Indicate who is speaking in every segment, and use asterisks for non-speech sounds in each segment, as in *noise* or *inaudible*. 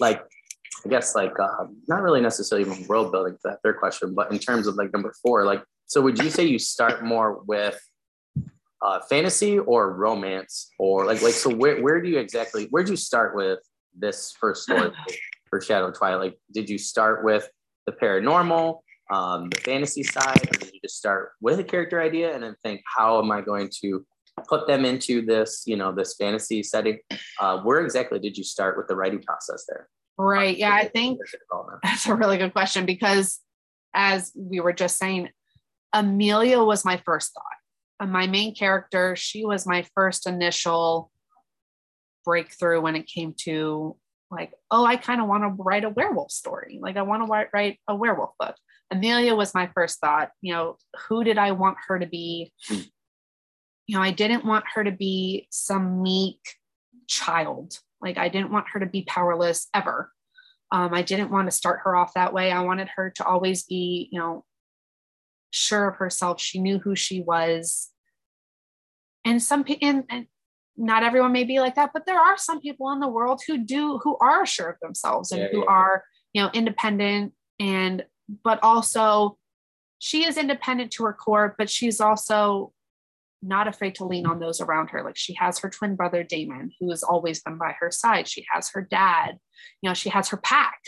Speaker 1: like I guess like uh, not really necessarily even world building for that third question, but in terms of like number four, like so would you say you start more with uh, fantasy or romance or like like so where where do you exactly where do you start with this first story *laughs* for Shadow Twilight? Did you start with the paranormal, um, the fantasy side, or did you just start with a character idea and then think how am I going to put them into this you know this fantasy setting? Uh, where exactly did you start with the writing process there?
Speaker 2: Right. Yeah, I think that's a really good question because as we were just saying, Amelia was my first thought. And my main character, she was my first initial breakthrough when it came to like, oh, I kind of want to write a werewolf story. Like, I want to write a werewolf book. Amelia was my first thought. You know, who did I want her to be? You know, I didn't want her to be some meek child like I didn't want her to be powerless ever. Um, I didn't want to start her off that way. I wanted her to always be, you know, sure of herself. She knew who she was. And some and, and not everyone may be like that, but there are some people in the world who do who are sure of themselves and yeah, who yeah. are, you know, independent and but also she is independent to her core, but she's also not afraid to lean on those around her. Like she has her twin brother Damon, who has always been by her side. She has her dad, you know, she has her pack.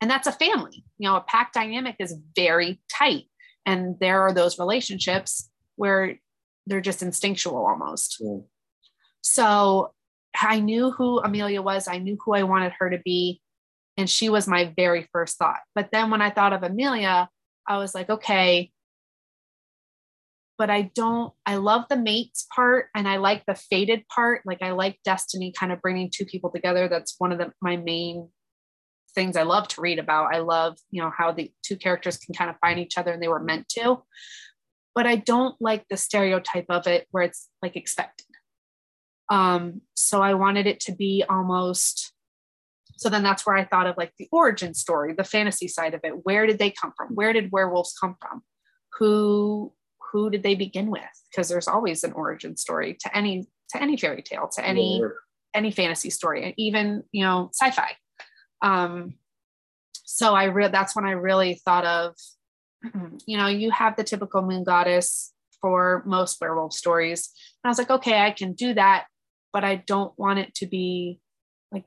Speaker 2: And that's a family. You know, a pack dynamic is very tight. And there are those relationships where they're just instinctual almost. Yeah. So I knew who Amelia was. I knew who I wanted her to be. And she was my very first thought. But then when I thought of Amelia, I was like, okay, but I don't, I love the mates part and I like the faded part. Like I like destiny kind of bringing two people together. That's one of the, my main things I love to read about. I love, you know, how the two characters can kind of find each other and they were meant to. But I don't like the stereotype of it where it's like expected. Um, so I wanted it to be almost so then that's where I thought of like the origin story, the fantasy side of it. Where did they come from? Where did werewolves come from? Who who did they begin with? Because there's always an origin story to any to any fairy tale, to any yeah. any fantasy story, and even you know sci-fi. Um, so I real that's when I really thought of, *clears throat* you know, you have the typical moon goddess for most werewolf stories, and I was like, okay, I can do that, but I don't want it to be like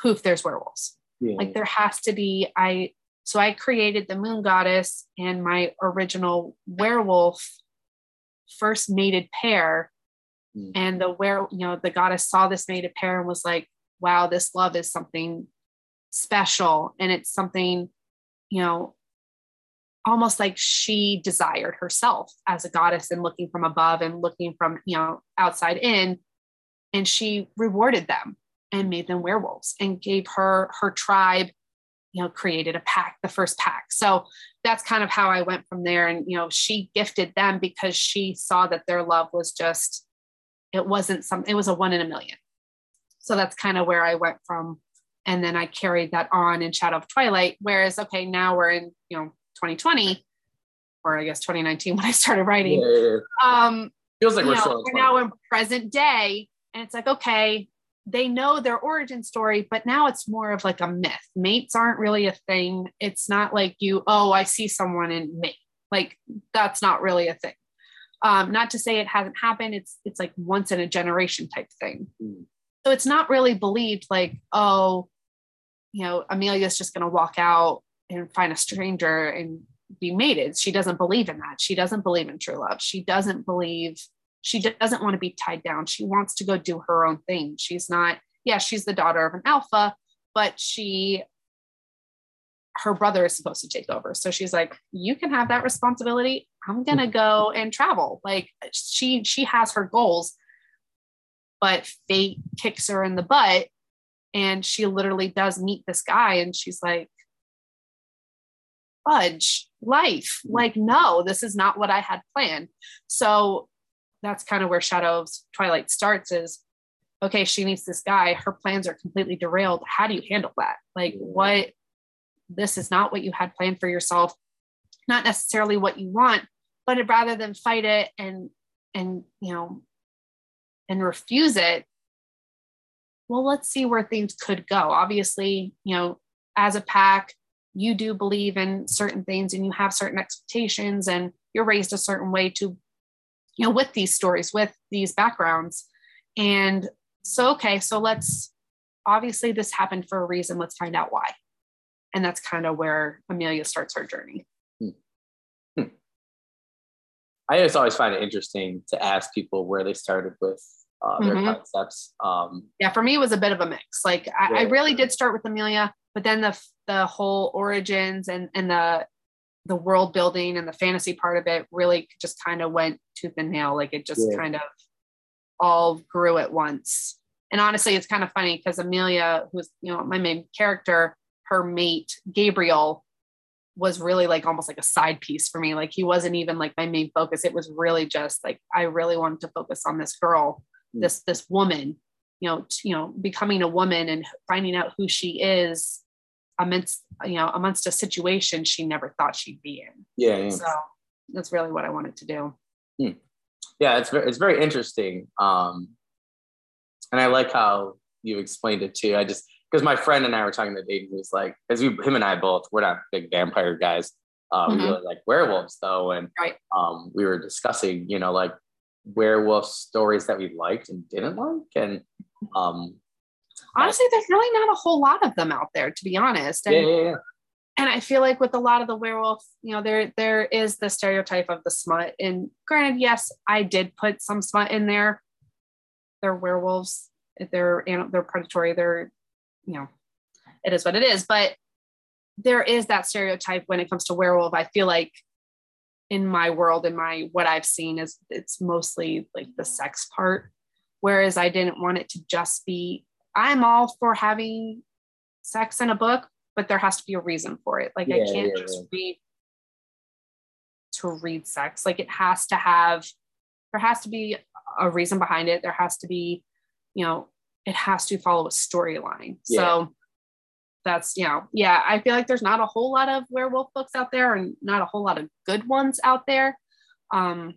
Speaker 2: poof, there's werewolves. Yeah. Like there has to be I so I created the moon goddess and my original werewolf first mated pair. Mm. And the where, you know, the goddess saw this mated pair and was like, wow, this love is something special. And it's something, you know, almost like she desired herself as a goddess and looking from above and looking from, you know, outside in. And she rewarded them and made them werewolves and gave her her tribe you know created a pack the first pack. So that's kind of how i went from there. And you know she gifted them because she saw that their love was just it wasn't something it was a one in a million. So that's kind of where i went from. And then i carried that on in shadow of twilight. Whereas okay now we're in you know 2020 or i guess 2019 when i started writing. Yeah, yeah, yeah. um feels like we're, know, we're now in present day and it's like okay they know their origin story, but now it's more of like a myth. Mates aren't really a thing. It's not like you, oh, I see someone in mate. Like that's not really a thing. Um, not to say it hasn't happened. It's it's like once in a generation type thing. Mm. So it's not really believed like, oh, you know, Amelia's just gonna walk out and find a stranger and be mated. She doesn't believe in that. She doesn't believe in true love. She doesn't believe she doesn't want to be tied down. She wants to go do her own thing. She's not, yeah, she's the daughter of an alpha, but she, her brother is supposed to take over. So she's like, you can have that responsibility. I'm going to mm-hmm. go and travel. Like she, she has her goals, but fate kicks her in the butt. And she literally does meet this guy. And she's like, fudge life. Mm-hmm. Like, no, this is not what I had planned. So that's kind of where Shadow of Twilight starts is okay, she meets this guy, her plans are completely derailed. How do you handle that? Like, what this is not what you had planned for yourself, not necessarily what you want, but rather than fight it and and you know and refuse it, well, let's see where things could go. Obviously, you know, as a pack, you do believe in certain things and you have certain expectations and you're raised a certain way to, you know, with these stories, with these backgrounds. And so, okay, so let's obviously this happened for a reason. Let's find out why. And that's kind of where Amelia starts her journey. Hmm.
Speaker 1: Hmm. I just always find it interesting to ask people where they started with uh, their mm-hmm. concepts. Um,
Speaker 2: yeah, for me, it was a bit of a mix. Like I, yeah. I, really did start with Amelia, but then the the whole origins and and the the world building and the fantasy part of it really just kind of went tooth and nail. Like it just yeah. kind of all grew at once. And honestly, it's kind of funny because Amelia, who's you know my main character, her mate Gabriel was really like almost like a side piece for me. Like he wasn't even like my main focus. It was really just like I really wanted to focus on this girl Mm. this this woman you know t- you know becoming a woman and finding out who she is amidst you know amongst a situation she never thought she'd be in
Speaker 1: yeah, yeah.
Speaker 2: so that's really what i wanted to do
Speaker 1: hmm. yeah it's very, it's very interesting um and i like how you explained it too i just because my friend and i were talking to Dave, he was like because him and i both we're not big vampire guys uh, mm-hmm. we really like werewolves though and
Speaker 2: right.
Speaker 1: um, we were discussing you know like werewolf stories that we liked and didn't like and um
Speaker 2: honestly there's really not a whole lot of them out there to be honest.
Speaker 1: And, yeah, yeah, yeah.
Speaker 2: and i feel like with a lot of the werewolf you know there there is the stereotype of the smut. And granted yes i did put some smut in there. They're werewolves. They're they're predatory. They're you know it is what it is. But there is that stereotype when it comes to werewolf. I feel like in my world in my what i've seen is it's mostly like the sex part. Whereas i didn't want it to just be i'm all for having sex in a book but there has to be a reason for it. Like yeah, i can't yeah, just yeah. read to read sex. Like it has to have there has to be a reason behind it. There has to be you know it has to follow a storyline. So that's you know yeah i feel like there's not a whole lot of werewolf books out there and not a whole lot of good ones out there. Um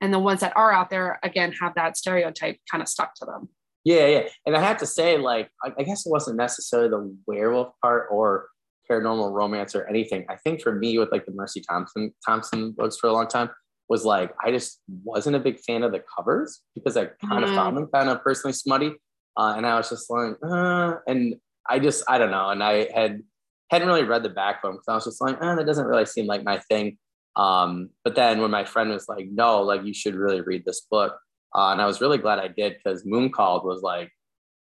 Speaker 2: and the ones that are out there again have that stereotype kind of stuck to them
Speaker 1: yeah yeah and i have to say like i, I guess it wasn't necessarily the werewolf part or paranormal romance or anything i think for me with like the mercy thompson thompson books for a long time was like i just wasn't a big fan of the covers because i kind mm. of found them kind of personally smutty uh, and i was just like uh, and I just I don't know, and I had hadn't really read the back backbone because I was just like, oh, that doesn't really seem like my thing. Um, but then when my friend was like, no, like you should really read this book, uh, and I was really glad I did because Moon Called was like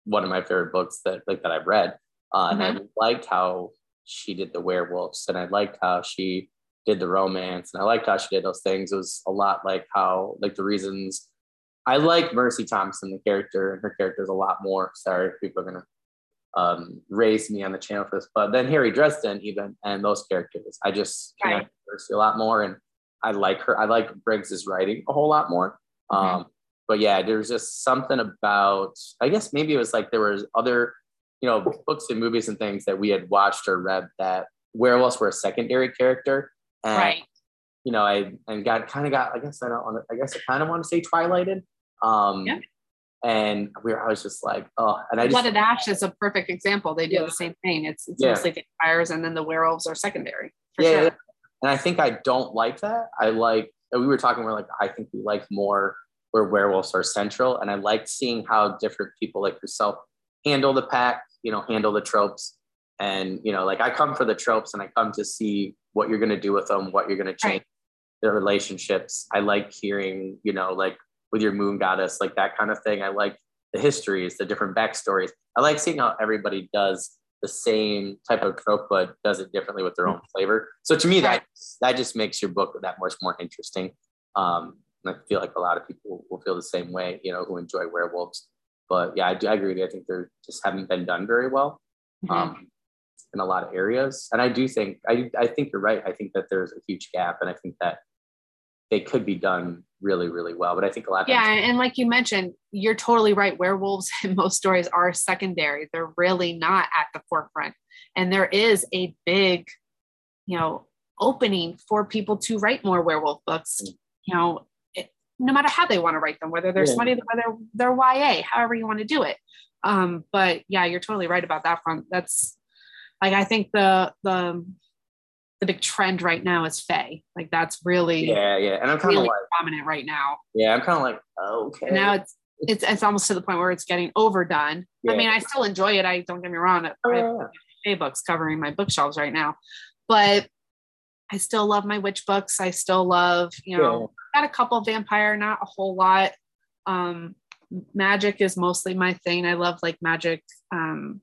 Speaker 1: one of my favorite books that like that I've read, uh, mm-hmm. and I liked how she did the werewolves, and I liked how she did the romance, and I liked how she did those things. It was a lot like how like the reasons I like Mercy Thompson, the character, and her character is a lot more. Sorry, if people are gonna um, raised me on the channel for this. But then Harry Dresden, even and those characters, I just connect right. a lot more, and I like her. I like Briggs's writing a whole lot more. Mm-hmm. But yeah, there's just something about. I guess maybe it was like there was other, you know, books and movies and things that we had watched or read that werewolves were a secondary character. And,
Speaker 2: right.
Speaker 1: You know, I and got kind of got. I guess I don't. want I guess I kind of want to say Twilighted. Um, yeah and we were, I was just like, oh, and I just
Speaker 2: Blood and Ash is a perfect example. They do yeah. the same thing. It's, it's yeah. mostly vampires, and then the werewolves are secondary.
Speaker 1: yeah, sure. and I think I don't like that. I like we were talking. We're like, I think we like more where werewolves are central, and I like seeing how different people like yourself handle the pack. You know, handle the tropes, and you know, like I come for the tropes, and I come to see what you're going to do with them, what you're going to change. Right. Their relationships. I like hearing, you know, like with your moon goddess, like that kind of thing. I like the histories, the different backstories. I like seeing how everybody does the same type of trope, but does it differently with their own flavor. So to me, that that just makes your book that much more interesting. Um, and I feel like a lot of people will feel the same way, you know, who enjoy werewolves. But yeah, I, do, I agree with you. I think they just haven't been done very well mm-hmm. um, in a lot of areas. And I do think I I think you're right. I think that there's a huge gap, and I think that they could be done really, really well. But I think a lot.
Speaker 2: of yeah, times- and like you mentioned, you're totally right. Werewolves *laughs* in most stories are secondary. They're really not at the forefront, and there is a big, you know, opening for people to write more werewolf books. Mm. You know, no matter how they want to write them, whether they're yeah. smutty, whether they're YA, however you want to do it. Um, but yeah, you're totally right about that front. That's like I think the the the big trend right now is Fae. Like that's really
Speaker 1: yeah, yeah. And I'm kind of
Speaker 2: really
Speaker 1: like,
Speaker 2: prominent right now.
Speaker 1: yeah, I'm kind of like, okay.
Speaker 2: And now it's it's it's almost to the point where it's getting overdone. I mean, I still enjoy it. I don't get me wrong. I
Speaker 1: Oh,
Speaker 2: have
Speaker 1: yeah, yeah.
Speaker 2: Fae books covering my bookshelves right now, but I still love my witch books. I still love, you know, got a couple vampire, not a whole lot. Um, magic is mostly my thing. I love like magic, um,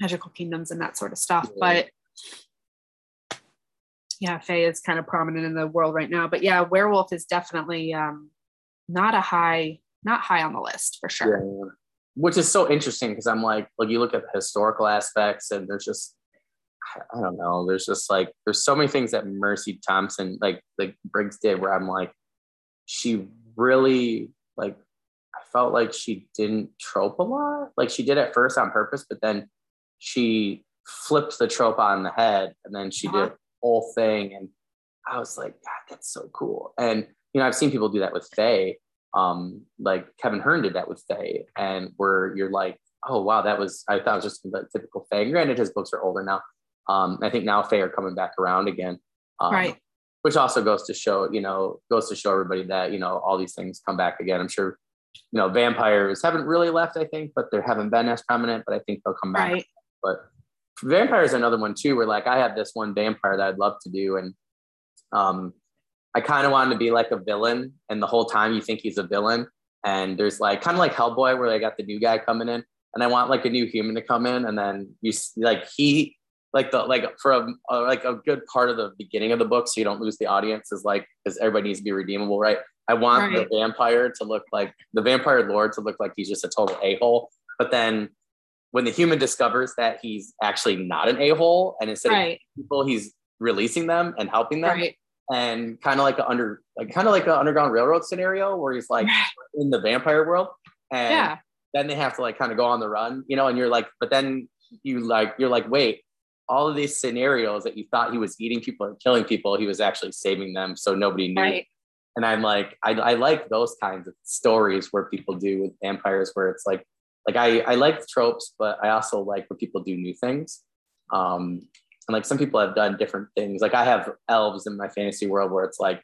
Speaker 2: magical kingdoms and that sort of stuff.
Speaker 1: Yeah.
Speaker 2: But yeah, Fae is kind of prominent in the world right now. But yeah, werewolf is definitely um, not a high, not high on the list for sure.
Speaker 1: Yeah. Which is so interesting because I'm like, like you look at the historical aspects and there's just, I- I don't know, there's just like, there's so many things that Mercy Thompson, like, like Briggs did where I'm like, she really, like, I felt like she didn't trope a lot. Like she did at first on purpose, but then she flipped the trope on the head and then she
Speaker 2: Uh-huh.
Speaker 1: did the whole thing. And I was like, God, that's so cool. And, you know, I've seen people do that with Fae um like Kevin Hearne did that with Fae and where you're like oh wow that was I thought it was just the typical Fae granted his books are older now um I think now Fae are coming back around again um,
Speaker 2: Right.
Speaker 1: which also goes to show you know goes to show everybody that you know all these things come back again I'm sure you know vampires haven't really left I think but they haven't been as prominent but I think they'll come back
Speaker 2: Right.
Speaker 1: but vampires another one too where like i have this one vampire that i'd love to do and um i kind of wanted to be like a villain and the whole time you think he's a villain and there's like kind of like hellboy where they got the new guy coming in and i want like a new human to come in and then you like he like the like for a, a like a good part of the beginning of the book so you don't lose the audience is like because everybody needs to be redeemable right i want
Speaker 2: Right.
Speaker 1: the vampire to look like the vampire lord to look like he's just a total a-hole but then when the human discovers that he's actually not an a-hole and instead of people he's releasing them and helping them
Speaker 2: Right.
Speaker 1: and kind of like a under like kind of like an underground railroad scenario where he's like in the vampire world and
Speaker 2: Yeah.
Speaker 1: then they have to like kind of go on the run you know and you're like but then you like you're like wait all of these scenarios that you thought he was eating people and killing people he was actually saving them so nobody knew
Speaker 2: Right.
Speaker 1: and I'm like, I, I like those kinds of stories where people do with vampires, where it's like, like I, I like tropes, but I also like when people do new things. Um, and like some people have done different things. Like I have elves in my fantasy world where it's like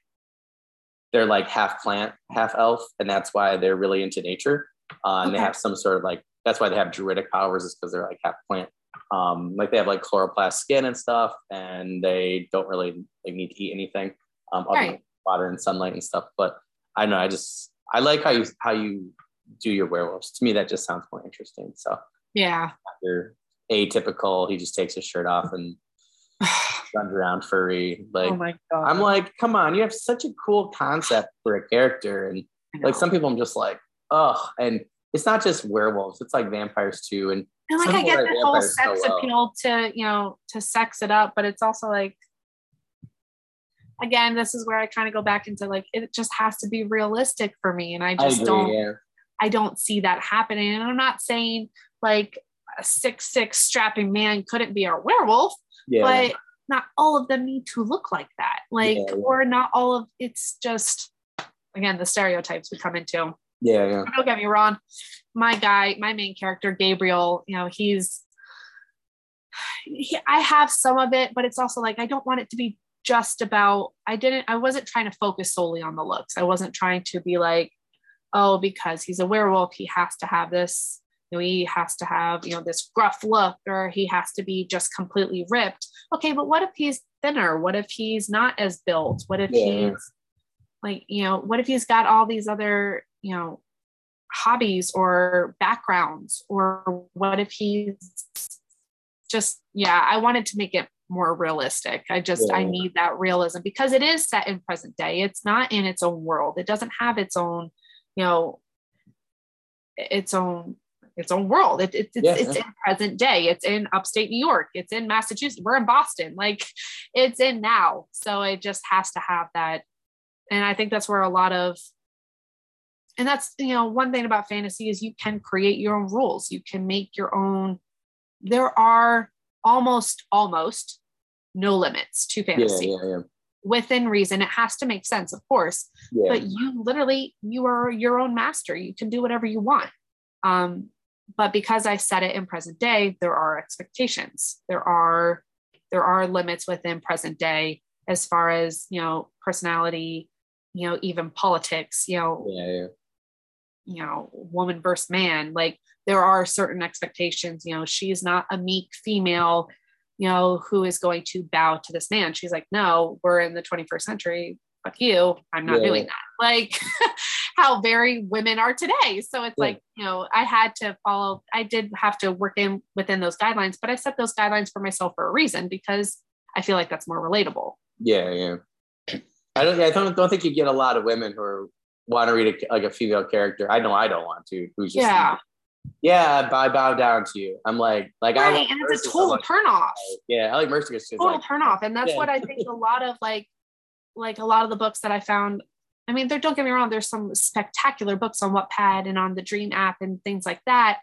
Speaker 1: they're like half plant, half elf, and that's why they're really into nature. Uh, and they have some sort of like that's why they have druidic powers is because they're like half plant. Um, like they have like chloroplast skin and stuff, and they don't really like need to eat anything um, other
Speaker 2: Right.
Speaker 1: than water and sunlight and stuff. But I don't know, I just I like how you how you do your werewolves. To me, that just sounds more interesting. So
Speaker 2: Yeah.
Speaker 1: you're atypical. He just takes his shirt off and *sighs* runs around furry. Like
Speaker 2: oh.
Speaker 1: I'm like, come on, you have such a cool concept for a character, and like some people, I'm just like, oh, and it's not just werewolves; it's like vampires too. And
Speaker 2: And like I get the whole
Speaker 1: vampires so
Speaker 2: sex
Speaker 1: well.
Speaker 2: appeal to, you know, to sex it up, but it's also like again, this is where I kind of go back into like it just has to be realistic for me. And I
Speaker 1: I
Speaker 2: just
Speaker 1: agree,
Speaker 2: don't
Speaker 1: yeah.
Speaker 2: I don't see that happening. And I'm not saying like a six six strapping man couldn't be a werewolf,
Speaker 1: yeah,
Speaker 2: but not all of them need to look like that. Like,
Speaker 1: Yeah.
Speaker 2: or not all of it's just again the stereotypes we come into
Speaker 1: yeah, yeah,
Speaker 2: don't get me wrong. My guy my main character gabriel you know he's he, i have some of it but it's also like i don't want it to be just about i didn't i wasn't trying to focus solely on the looks. I wasn't trying to be like oh because he's a werewolf he has to have this you know he has to have you know this gruff look or he has to be just completely ripped. Okay but what if he's thinner? What if he's not as built? What if
Speaker 1: Yeah.
Speaker 2: he's like you know what if he's got all these other you know hobbies or backgrounds? Or what if he's just yeah i wanted to make it more realistic. I just i need that realism because it is set in present day. It's not in its own world. It doesn't have its own you know its own its own world. It, it, it's,
Speaker 1: Yeah,
Speaker 2: it's in present day. It's in upstate new york. It's in massachusetts. We're in boston. Like it's in now. So it just has to have that and i think that's where a lot of and that's you know one thing about fantasy is you can create your own rules. You can make your own there are almost almost no limits to
Speaker 1: yeah,
Speaker 2: fantasy.
Speaker 1: yeah, yeah,
Speaker 2: within reason it has to make sense of course
Speaker 1: yeah.
Speaker 2: but you literally you are your own master. You can do whatever you want. Um but because I set it in present day, there are expectations. There are there are limits within present day as far as you know personality, you know even politics. You know,
Speaker 1: Yeah, yeah.
Speaker 2: you know woman versus man. Like there are certain expectations. You know, she's not a meek female. You know who is going to bow to this man. She's like, no, we're in the 21st century. Fuck you. I'm not
Speaker 1: Yeah.
Speaker 2: doing that. *laughs* Like how very women are today. So it's
Speaker 1: Yeah.
Speaker 2: like, you know, I had to follow, I did have to work in within those guidelines, but I set those guidelines for myself for a reason because I feel like that's more relatable.
Speaker 1: Yeah, yeah. I don't. I don't. Don't think you get a lot of women who are, want to read a, like a female character. I know I don't want to. Who's just
Speaker 2: Yeah.
Speaker 1: yeah. I bow down to you. I'm like like I
Speaker 2: Right.
Speaker 1: like
Speaker 2: And it's a total
Speaker 1: much.
Speaker 2: turn off.
Speaker 1: Yeah, I like Mercy
Speaker 2: Total
Speaker 1: like
Speaker 2: turn off. And that's
Speaker 1: Yeah.
Speaker 2: what I think a lot of like, like a lot of the books that I found. I mean, there don't get me wrong, there's some spectacular books on Wattpad and on the Dream app and things like that.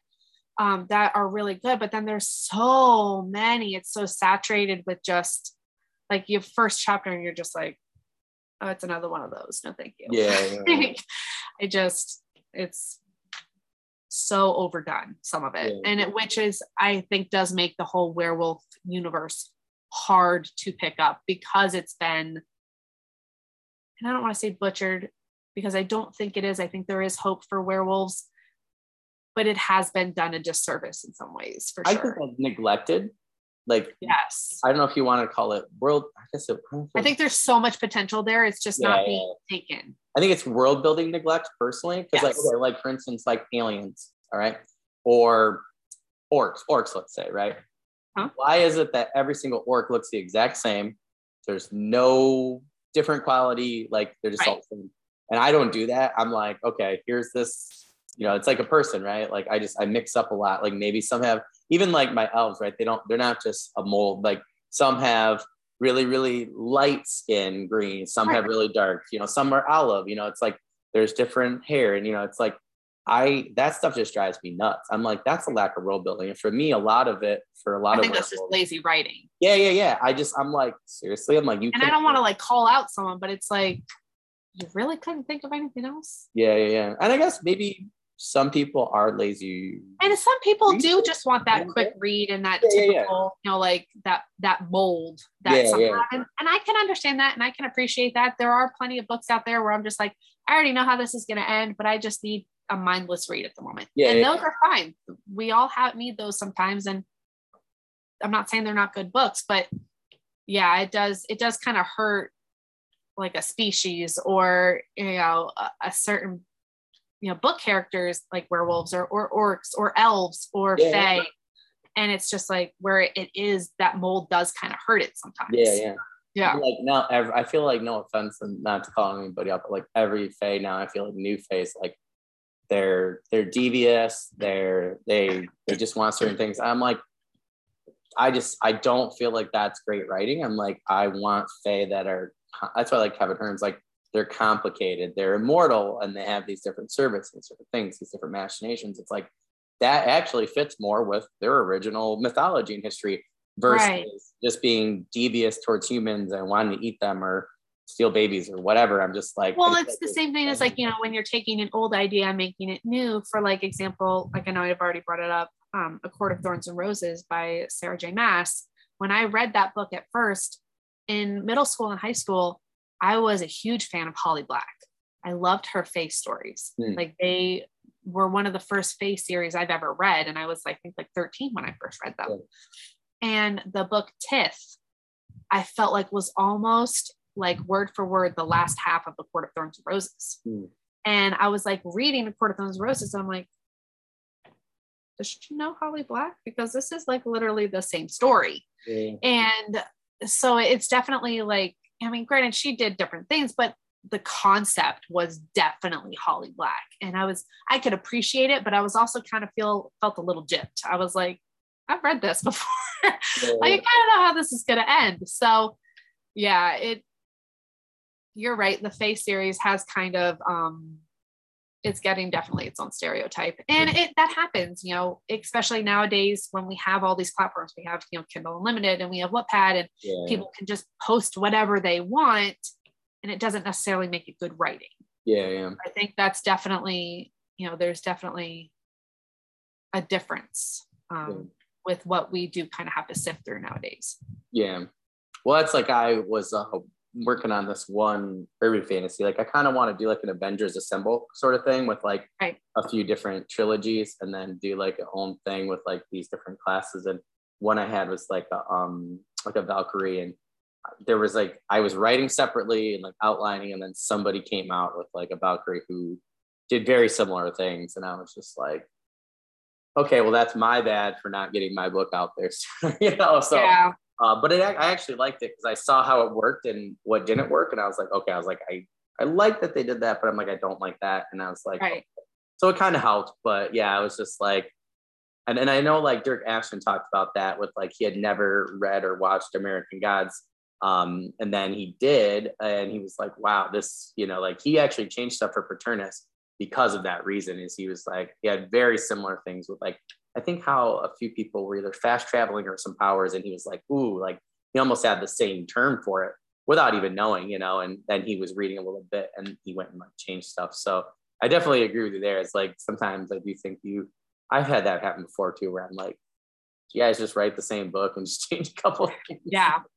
Speaker 2: Um, that are really good, but then there's so many. It's so saturated with just like your first chapter, and you're just like, oh, it's another one of those. No, thank you.
Speaker 1: yeah, *laughs* yeah.
Speaker 2: I just it's so overdone some of it
Speaker 1: Yeah.
Speaker 2: and it which is I think does make the whole werewolf universe hard to pick up because it's been and I don't want to say butchered because I don't think it is I think there is hope for werewolves but it has been done a disservice in some ways for
Speaker 1: I
Speaker 2: sure I
Speaker 1: think that's neglected. Like
Speaker 2: yes
Speaker 1: I don't know if you want to call it world. I guess it,
Speaker 2: I think there's so much potential there it's just
Speaker 1: Yeah,
Speaker 2: not being taken
Speaker 1: I think it's world building neglect personally. Because like
Speaker 2: Yes.
Speaker 1: okay, like for instance, like aliens, all right, or orcs, orcs, let's say, right?
Speaker 2: Huh?
Speaker 1: Why is it that every single orc looks the exact same? There's no different quality, like they're just all the same. And I don't do that. I'm like, okay, here's this, you know, it's like a person, right? Like I just I mix up a lot. Like maybe some have even like my elves, right? They don't, they're not just a mold. Like some have really, really light skin green, some have really dark, you know, some are olive, you know, it's like there's different hair, and you know, it's like I that stuff just drives me nuts. I'm like, that's a lack of world building. And for me, a lot of it, for a lot
Speaker 2: I
Speaker 1: of
Speaker 2: think that's just lazy writing
Speaker 1: yeah, yeah, yeah. I just I'm like, seriously, I'm like, you
Speaker 2: and I don't want to like call out someone, but it's like you really couldn't think of anything else.
Speaker 1: Yeah, yeah, yeah. And I guess maybe some people are lazy.
Speaker 2: And some people do just want that quick read and that
Speaker 1: Yeah, yeah, yeah.
Speaker 2: typical, you know, like that that mold that
Speaker 1: Yeah, yeah.
Speaker 2: And, and I can understand that and I can appreciate that. There are plenty of books out there where I'm just like, I already know how this is gonna end, but I just need a mindless read at the moment.
Speaker 1: Yeah,
Speaker 2: and those are fine. We all have need those sometimes. And I'm not saying they're not good books, but yeah, it does, it does kind of hurt like a species or you know, a, a certain you know, book characters like werewolves or or orcs or elves or
Speaker 1: Yeah.
Speaker 2: fae. And it's just like where it is that mold does kind of hurt it sometimes.
Speaker 1: Yeah, yeah.
Speaker 2: Yeah.
Speaker 1: Like now, ev- I feel like no offense and not to call anybody out, but like every Fae now, I feel like new Fae's like they're they're devious. They're they they just want certain things. I'm like, I just I don't feel like that's great writing. I'm like I want Fae that are. That's why I like Kevin Hearne's like they're complicated. They're immortal and they have these different service and different things, these different machinations. It's like that actually fits more with their original mythology and history versus
Speaker 2: Right.
Speaker 1: just being devious towards humans and wanting to eat them or steal babies or whatever. I'm just like,
Speaker 2: Well, it's the same thing as like, you know, when you're taking an old idea and making it new, for like example, like I know I've already brought it up, um, A Court of Thorns and Roses by Sarah J. Maas. When I read that book at first in middle school and high school, I was a huge fan of Holly Black. I loved her face stories.
Speaker 1: Hmm.
Speaker 2: Like they were one of the first face series I've ever read. And I was, I think, like 13 when I first read them. And the book Tithe, I felt like was almost like word for word the last half of the Court of Thorns and Roses.
Speaker 1: Hmm.
Speaker 2: And I was like reading the Court of Thorns and Roses. And I'm like, does she know Holly Black? Because this is like literally the same story. And so it's definitely like, I mean, granted, she did different things, but the concept was definitely Holly Black. And I was, I could appreciate it, but I was also kind of feel felt a little gypped. I was like, I've read this *laughs* before. like, I kind of know how this is gonna end. So yeah, it you're right. The Face series has kind of um it's getting definitely its own stereotype. And it that happens, you know, especially nowadays when we have all these platforms. We have, you know, Kindle Unlimited and we have Wattpad and
Speaker 1: yeah.
Speaker 2: people can just post whatever they want and it doesn't necessarily make it good writing.
Speaker 1: yeah, yeah.
Speaker 2: I think that's definitely, you know, there's definitely a difference um, yeah. with what we do kind of have to sift through nowadays.
Speaker 1: Yeah. Well, that's like I was uh, working on this one urban fantasy. Like I kind of want to do like an Avengers Assemble sort of thing with like
Speaker 2: right.
Speaker 1: a few different trilogies and then do like a own thing with like these different classes. And one I had was like a um like a Valkyrie and there was like I was writing separately and like outlining and then somebody came out with like a Valkyrie who did very similar things and I was just like okay well that's my bad for not getting my book out there *laughs* you know so yeah. Uh, but it, I actually liked it because I saw how it worked and what didn't work, and I was like, okay, I was like, I I like that they did that, but I'm like, I don't like that, and I was like,
Speaker 2: right.
Speaker 1: so it kind of helped, but yeah, I was just like, and and I know like Dirk Ashton talked about that with like he had never read or watched American Gods, um, and then he did, and he was like, wow, this, you know, like he actually changed stuff for Paternus because of that reason. Is he was like he had very similar things with like I think how a few people were either fast traveling or some powers, and he was like, ooh, like he almost had the same term for it without even knowing, you know. And then he was reading a little bit, and he went and like changed stuff. So I definitely agree with you there. It's like sometimes I do think you, I've had that happen before too, where I'm like, you guys just write the same book and *laughs* just change a couple things.
Speaker 2: Yeah. *laughs*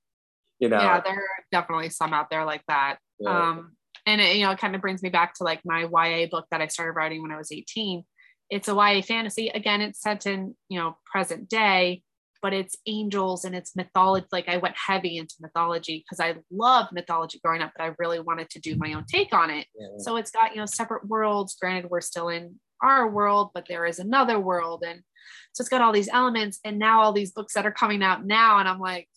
Speaker 1: You know.
Speaker 2: Yeah, there are definitely some out there like that. Yeah. Um, and it, you know, it kind of brings me back to like my YA book that I started writing when I was 18 it's a YA fantasy. Again, it's set in, you know, present day, but it's angels and it's mythology. Like I went heavy into mythology because I loved mythology growing up, but I really wanted to do my own take on it. Yeah. So it's got, you know, separate worlds. Granted, we're still in our world, but there is another world. And so it's got all these elements. And now all these books that are coming out now. And I'm like,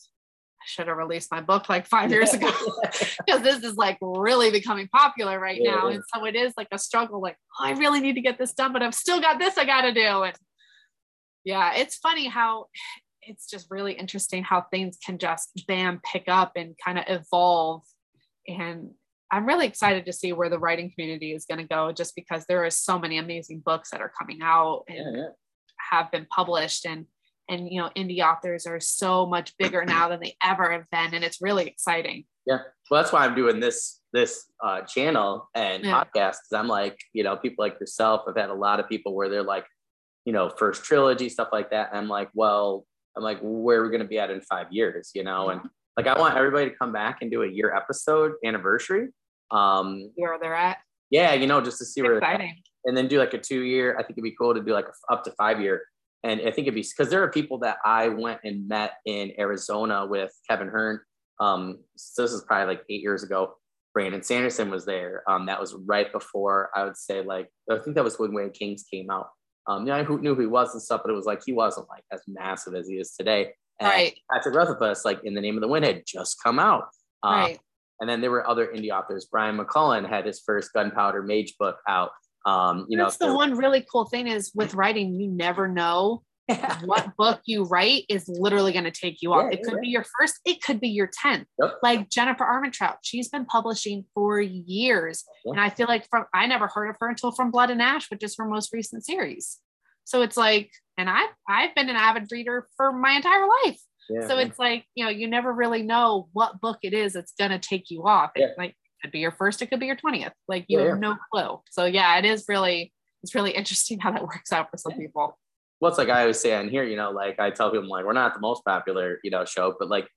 Speaker 2: should have released my book like five years ago *laughs* because this is like really becoming popular right yeah, now. And so it is like a struggle, like, oh, I really need to get this done, but I've still got this I got to do. And yeah, it's funny how it's just really interesting how things can just bam, pick up and kind of evolve. And I'm really excited to see where the writing community is going to go just because there are so many amazing books that are coming out and yeah, have been published. And and you know indie authors are so much bigger now than they ever have been and it's really exciting.
Speaker 1: Yeah. Well that's why i'm doing this this uh, channel and yeah. podcast because i'm like you know people like yourself i've had a lot of people where they're like you know first trilogy stuff like that and i'm like well i'm like where are we going to be at in five years you know? And like i want everybody to come back and do a year episode anniversary um
Speaker 2: where they're at?
Speaker 1: yeah you know just to see where exciting. and then do like a two year i think it'd be cool to do like a, up to five year and I think it'd be because there are people that I went and met in Arizona with Kevin Hearne. Um, so this is probably like eight years ago. Brandon Sanderson was there. Um, that was right before I would say like I think that was when Way Kings came out. Um, yeah, who knew who he was and stuff, but it was like he wasn't like as massive as he is today.
Speaker 2: And right.
Speaker 1: Patrick Rothfuss, like in the name of the wind, had just come out. Um, right. And then there were other indie authors. Brian McClellan had his first Gunpowder Mage book out. Um, you
Speaker 2: That's
Speaker 1: know,
Speaker 2: the one really cool thing is with writing, you never know *laughs* what book you write is literally going to take you off. Yeah, it could yeah. be your first, it could be your 10th. Yep. Like Jennifer Armentrout, she's been publishing for years. Yep. And I feel like from I never heard of her until from Blood and Ash, which is her most recent series. So it's like, and I've, I've been an avid reader for my entire life. Yeah, so it's like, you know, you never really know what book it is that's gonna take you off. It like could be your first, it could be your 20th. Like you have no clue. So yeah, it is really it's really interesting *laughs* how that works out for some people
Speaker 1: what's like I always say on here, you know, like I tell people like we're not the most popular, you know, show, but like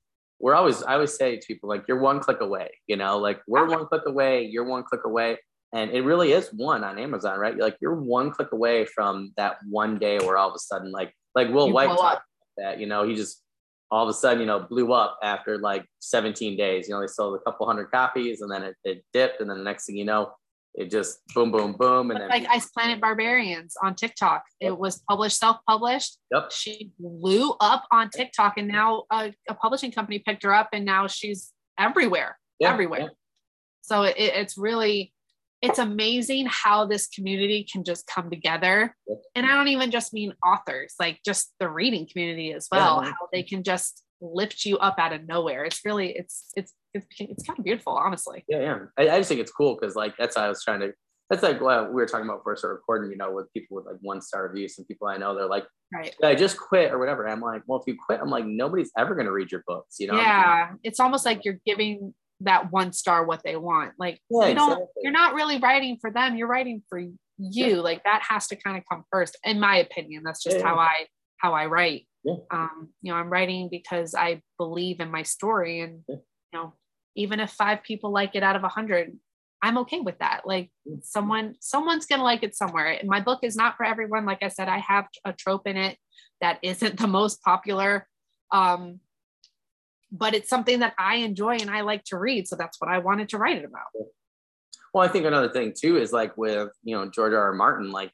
Speaker 1: we're always I always say to people like you're one click away, you know, like we're one click away, you're one click away. And it really is one on Amazon, right? Like you're one click away from that one day where all of a sudden, like like Will you White talked that, you know, he just all of a sudden, you know, blew up after like 17 days. You know, they sold a couple hundred copies and then it, it dipped. And then the next thing you know, it just boom, boom, boom. And
Speaker 2: then like Ice Planet Barbarians on TikTok. Yep. It was published, self-published.
Speaker 1: Yep.
Speaker 2: She blew up on TikTok and now a, a publishing company picked her up and now she's everywhere, yeah. everywhere. Yeah. So it, it's really, it's amazing how this community can just come together. And I don't even just mean authors, like just the reading community as well, yeah. how they can just lift you up out of nowhere. It's really, it's, it's it's, it's kind of beautiful, honestly.
Speaker 1: Yeah, yeah. I, I just think it's cool because like that's how I was trying to. That's like what we were talking about first recording. You know, with people with like one star reviews and people I know, they're like,
Speaker 2: right.
Speaker 1: I just quit or whatever. I'm like, well, if you quit, I'm like, nobody's ever going to read your books. You know?
Speaker 2: Yeah, it's almost like you're giving that one star what they want. Like yeah, you don't, exactly. you're not really writing for them. You're writing for you yeah. like that has to kind of come first in my opinion that's just yeah. how i how i write yeah. um you know i'm writing because i believe in my story and you know even if five people like it out of a hundred i'm okay with that like someone someone's gonna like it somewhere my book is not for everyone like i said i have a trope in it that isn't the most popular um but it's something that i enjoy and i like to read so that's what i wanted to write it about
Speaker 1: well, I think another thing too is like with you know George R. R. Martin, like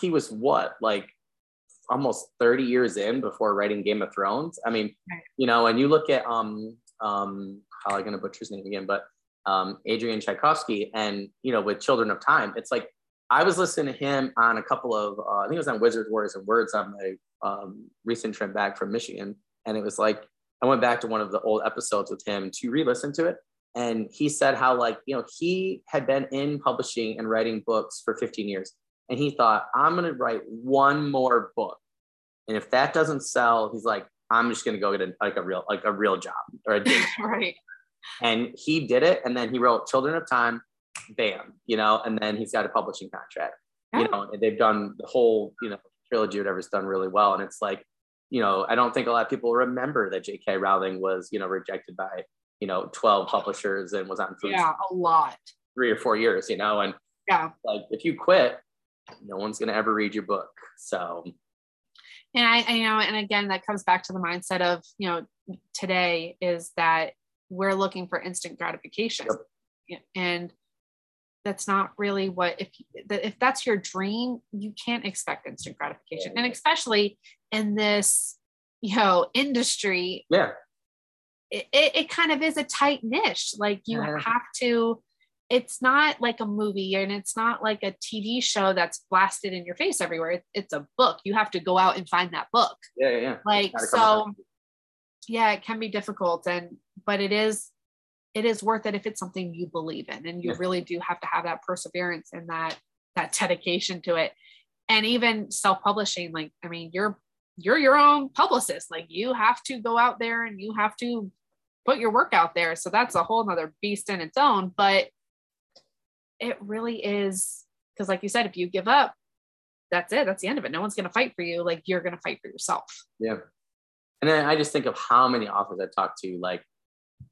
Speaker 1: he was what like almost 30 years in before writing Game of Thrones. I mean, right. you know, and you look at um um how am I gonna butcher his name again, but um Adrian Tchaikovsky and you know with Children of Time, it's like I was listening to him on a couple of uh, I think it was on Wizards, Warriors, and Words on my um, recent trip back from Michigan, and it was like I went back to one of the old episodes with him to re-listen to it, and he said how like you know he had been in publishing and writing books for 15 years. And he thought i'm going to write one more book. And if that doesn't sell he's like i'm just going to go get a, like a real like a real job or a *laughs* day
Speaker 2: right.
Speaker 1: And he did it. And then he wrote children of time bam you know and then he's got a publishing contract. You know and they've done the whole you know trilogy or whatever's done really well. And it's like you know i don't think a lot of people remember that jk rowling was you know rejected by you know 12 publishers and was on
Speaker 2: food yeah a lot.
Speaker 1: three or four years you know and
Speaker 2: yeah.
Speaker 1: like if you quit no one's going to ever read your book so.
Speaker 2: And I, I you know and again that comes back to the mindset of you know today is that we're looking for instant gratification. Yep. and that's not really what if if that's your dream you can't expect instant gratification yeah. and especially in this you know industry
Speaker 1: yeah
Speaker 2: it, it kind of is a tight niche. Like you uh-huh. have to, it's not like a movie and it's not like a TV show that's blasted in your face everywhere. It, it's a book. You have to go out and find that book.
Speaker 1: Yeah, yeah. yeah.
Speaker 2: Like so, yeah, it can be difficult, and but it is, it is worth it if it's something you believe in, and you yeah. really do have to have that perseverance and that that dedication to it. And even self-publishing, like I mean, you're you're your own publicist. Like you have to go out there and you have to put your work out there. So that's a whole nother beast in its own. But it really is because, like you said, if you give up, that's it. That's the end of it. No one's going to fight for you. Like you're going to fight for yourself.
Speaker 1: Yeah. And then I just think of how many authors I've talked to, like,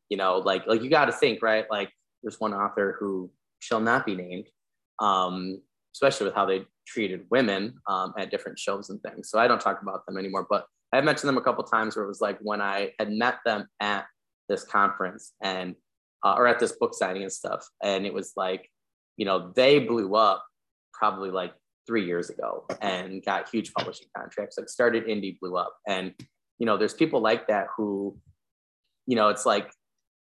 Speaker 1: you know, like, like you got to think, right? Like there's one author who shall not be named, um, especially with how they treated women um, at different shows and things. So I don't talk about them anymore, but I mentioned them a couple times where it was like when I had met them at this conference and uh, or at this book signing and stuff, and it was like, you know, they blew up probably like three years ago and got huge publishing contracts. Like started indie, blew up, and you know, there's people like that who, you know, it's like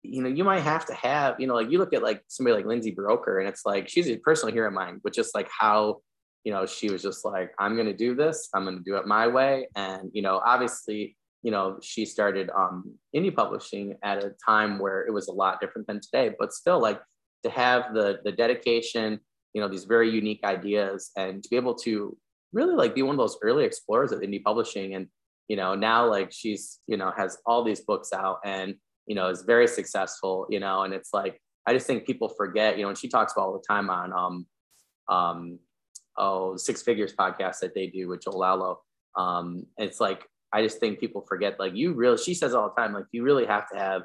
Speaker 1: you know, you might have to have, you know, like you look at like somebody like Lindsay Buroker, and it's like she's a personal hero of mine, but just like how you know, she was just like, I'm to do this. I'm to do it my way. And, you know, obviously, you know, she started um, indie publishing at a time where it was a lot different than today, but still like to have the, the dedication, you know, these very unique ideas and to be able to really like be one of those early explorers of indie publishing. And, you know, now like she's, you know, has all these books out and, you know, is very successful, you know, and it's like, I just think people forget, you know, and she talks about all the time on, um, um, oh six figures podcast that they do with Jo Lallo. Um, it's like I just think people forget like you really she says all the time like you really have to have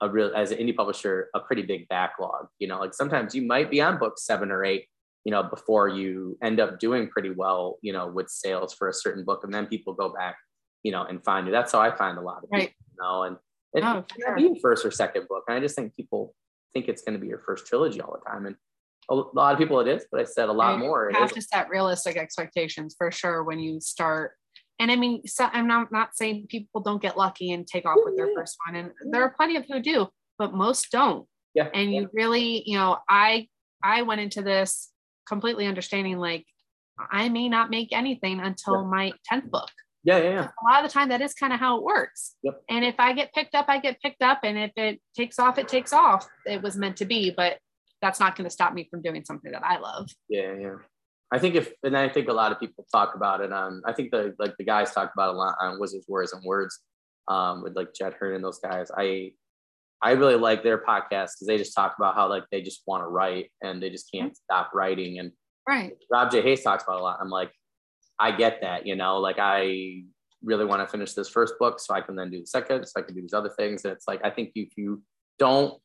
Speaker 1: a real as an indie publisher a pretty big backlog. You know, like sometimes you might be on book seven or eight, you know, before you end up doing pretty well, you know, with sales for a certain book, and then people go back, you know, and find you. That's how I find a lot of right. people, you know, and Oh, it oh, sure. be first or second book. And I just think people think it's going to be your first trilogy all the time, and a lot of people it is, but I said a lot
Speaker 2: you
Speaker 1: more.
Speaker 2: You have to set realistic expectations for sure when you start. And I mean, so I'm not, not saying people don't get lucky and take off with their first one. And there are plenty of who do, but most don't.
Speaker 1: Yeah.
Speaker 2: And
Speaker 1: you
Speaker 2: yeah. really, you know, I I went into this completely understanding like I may not make anything until yeah. my 10th book.
Speaker 1: Yeah, yeah, yeah.
Speaker 2: A lot of the time that is kind of how it works.
Speaker 1: Yep.
Speaker 2: And if I get picked up, I get picked up. And if it takes off, it takes off. It was meant to be. But that's not going to stop me from doing something that I love.
Speaker 1: Yeah, yeah. I think if, and I think a lot of people talk about it. Um, I think the like the guys talk about a lot on Wizards, Warriors, and Words, um, with like Jed Herne and those guys. I, I really like their podcast because they just talk about how like they just want to write and they just can't mm-hmm. stop writing. And
Speaker 2: Right.
Speaker 1: Rob J. Hayes talks about a lot. I'm like, I get that, you know, like I really want to finish this first book so I can then do the second, so I can do these other things. And it's like, I think if you don't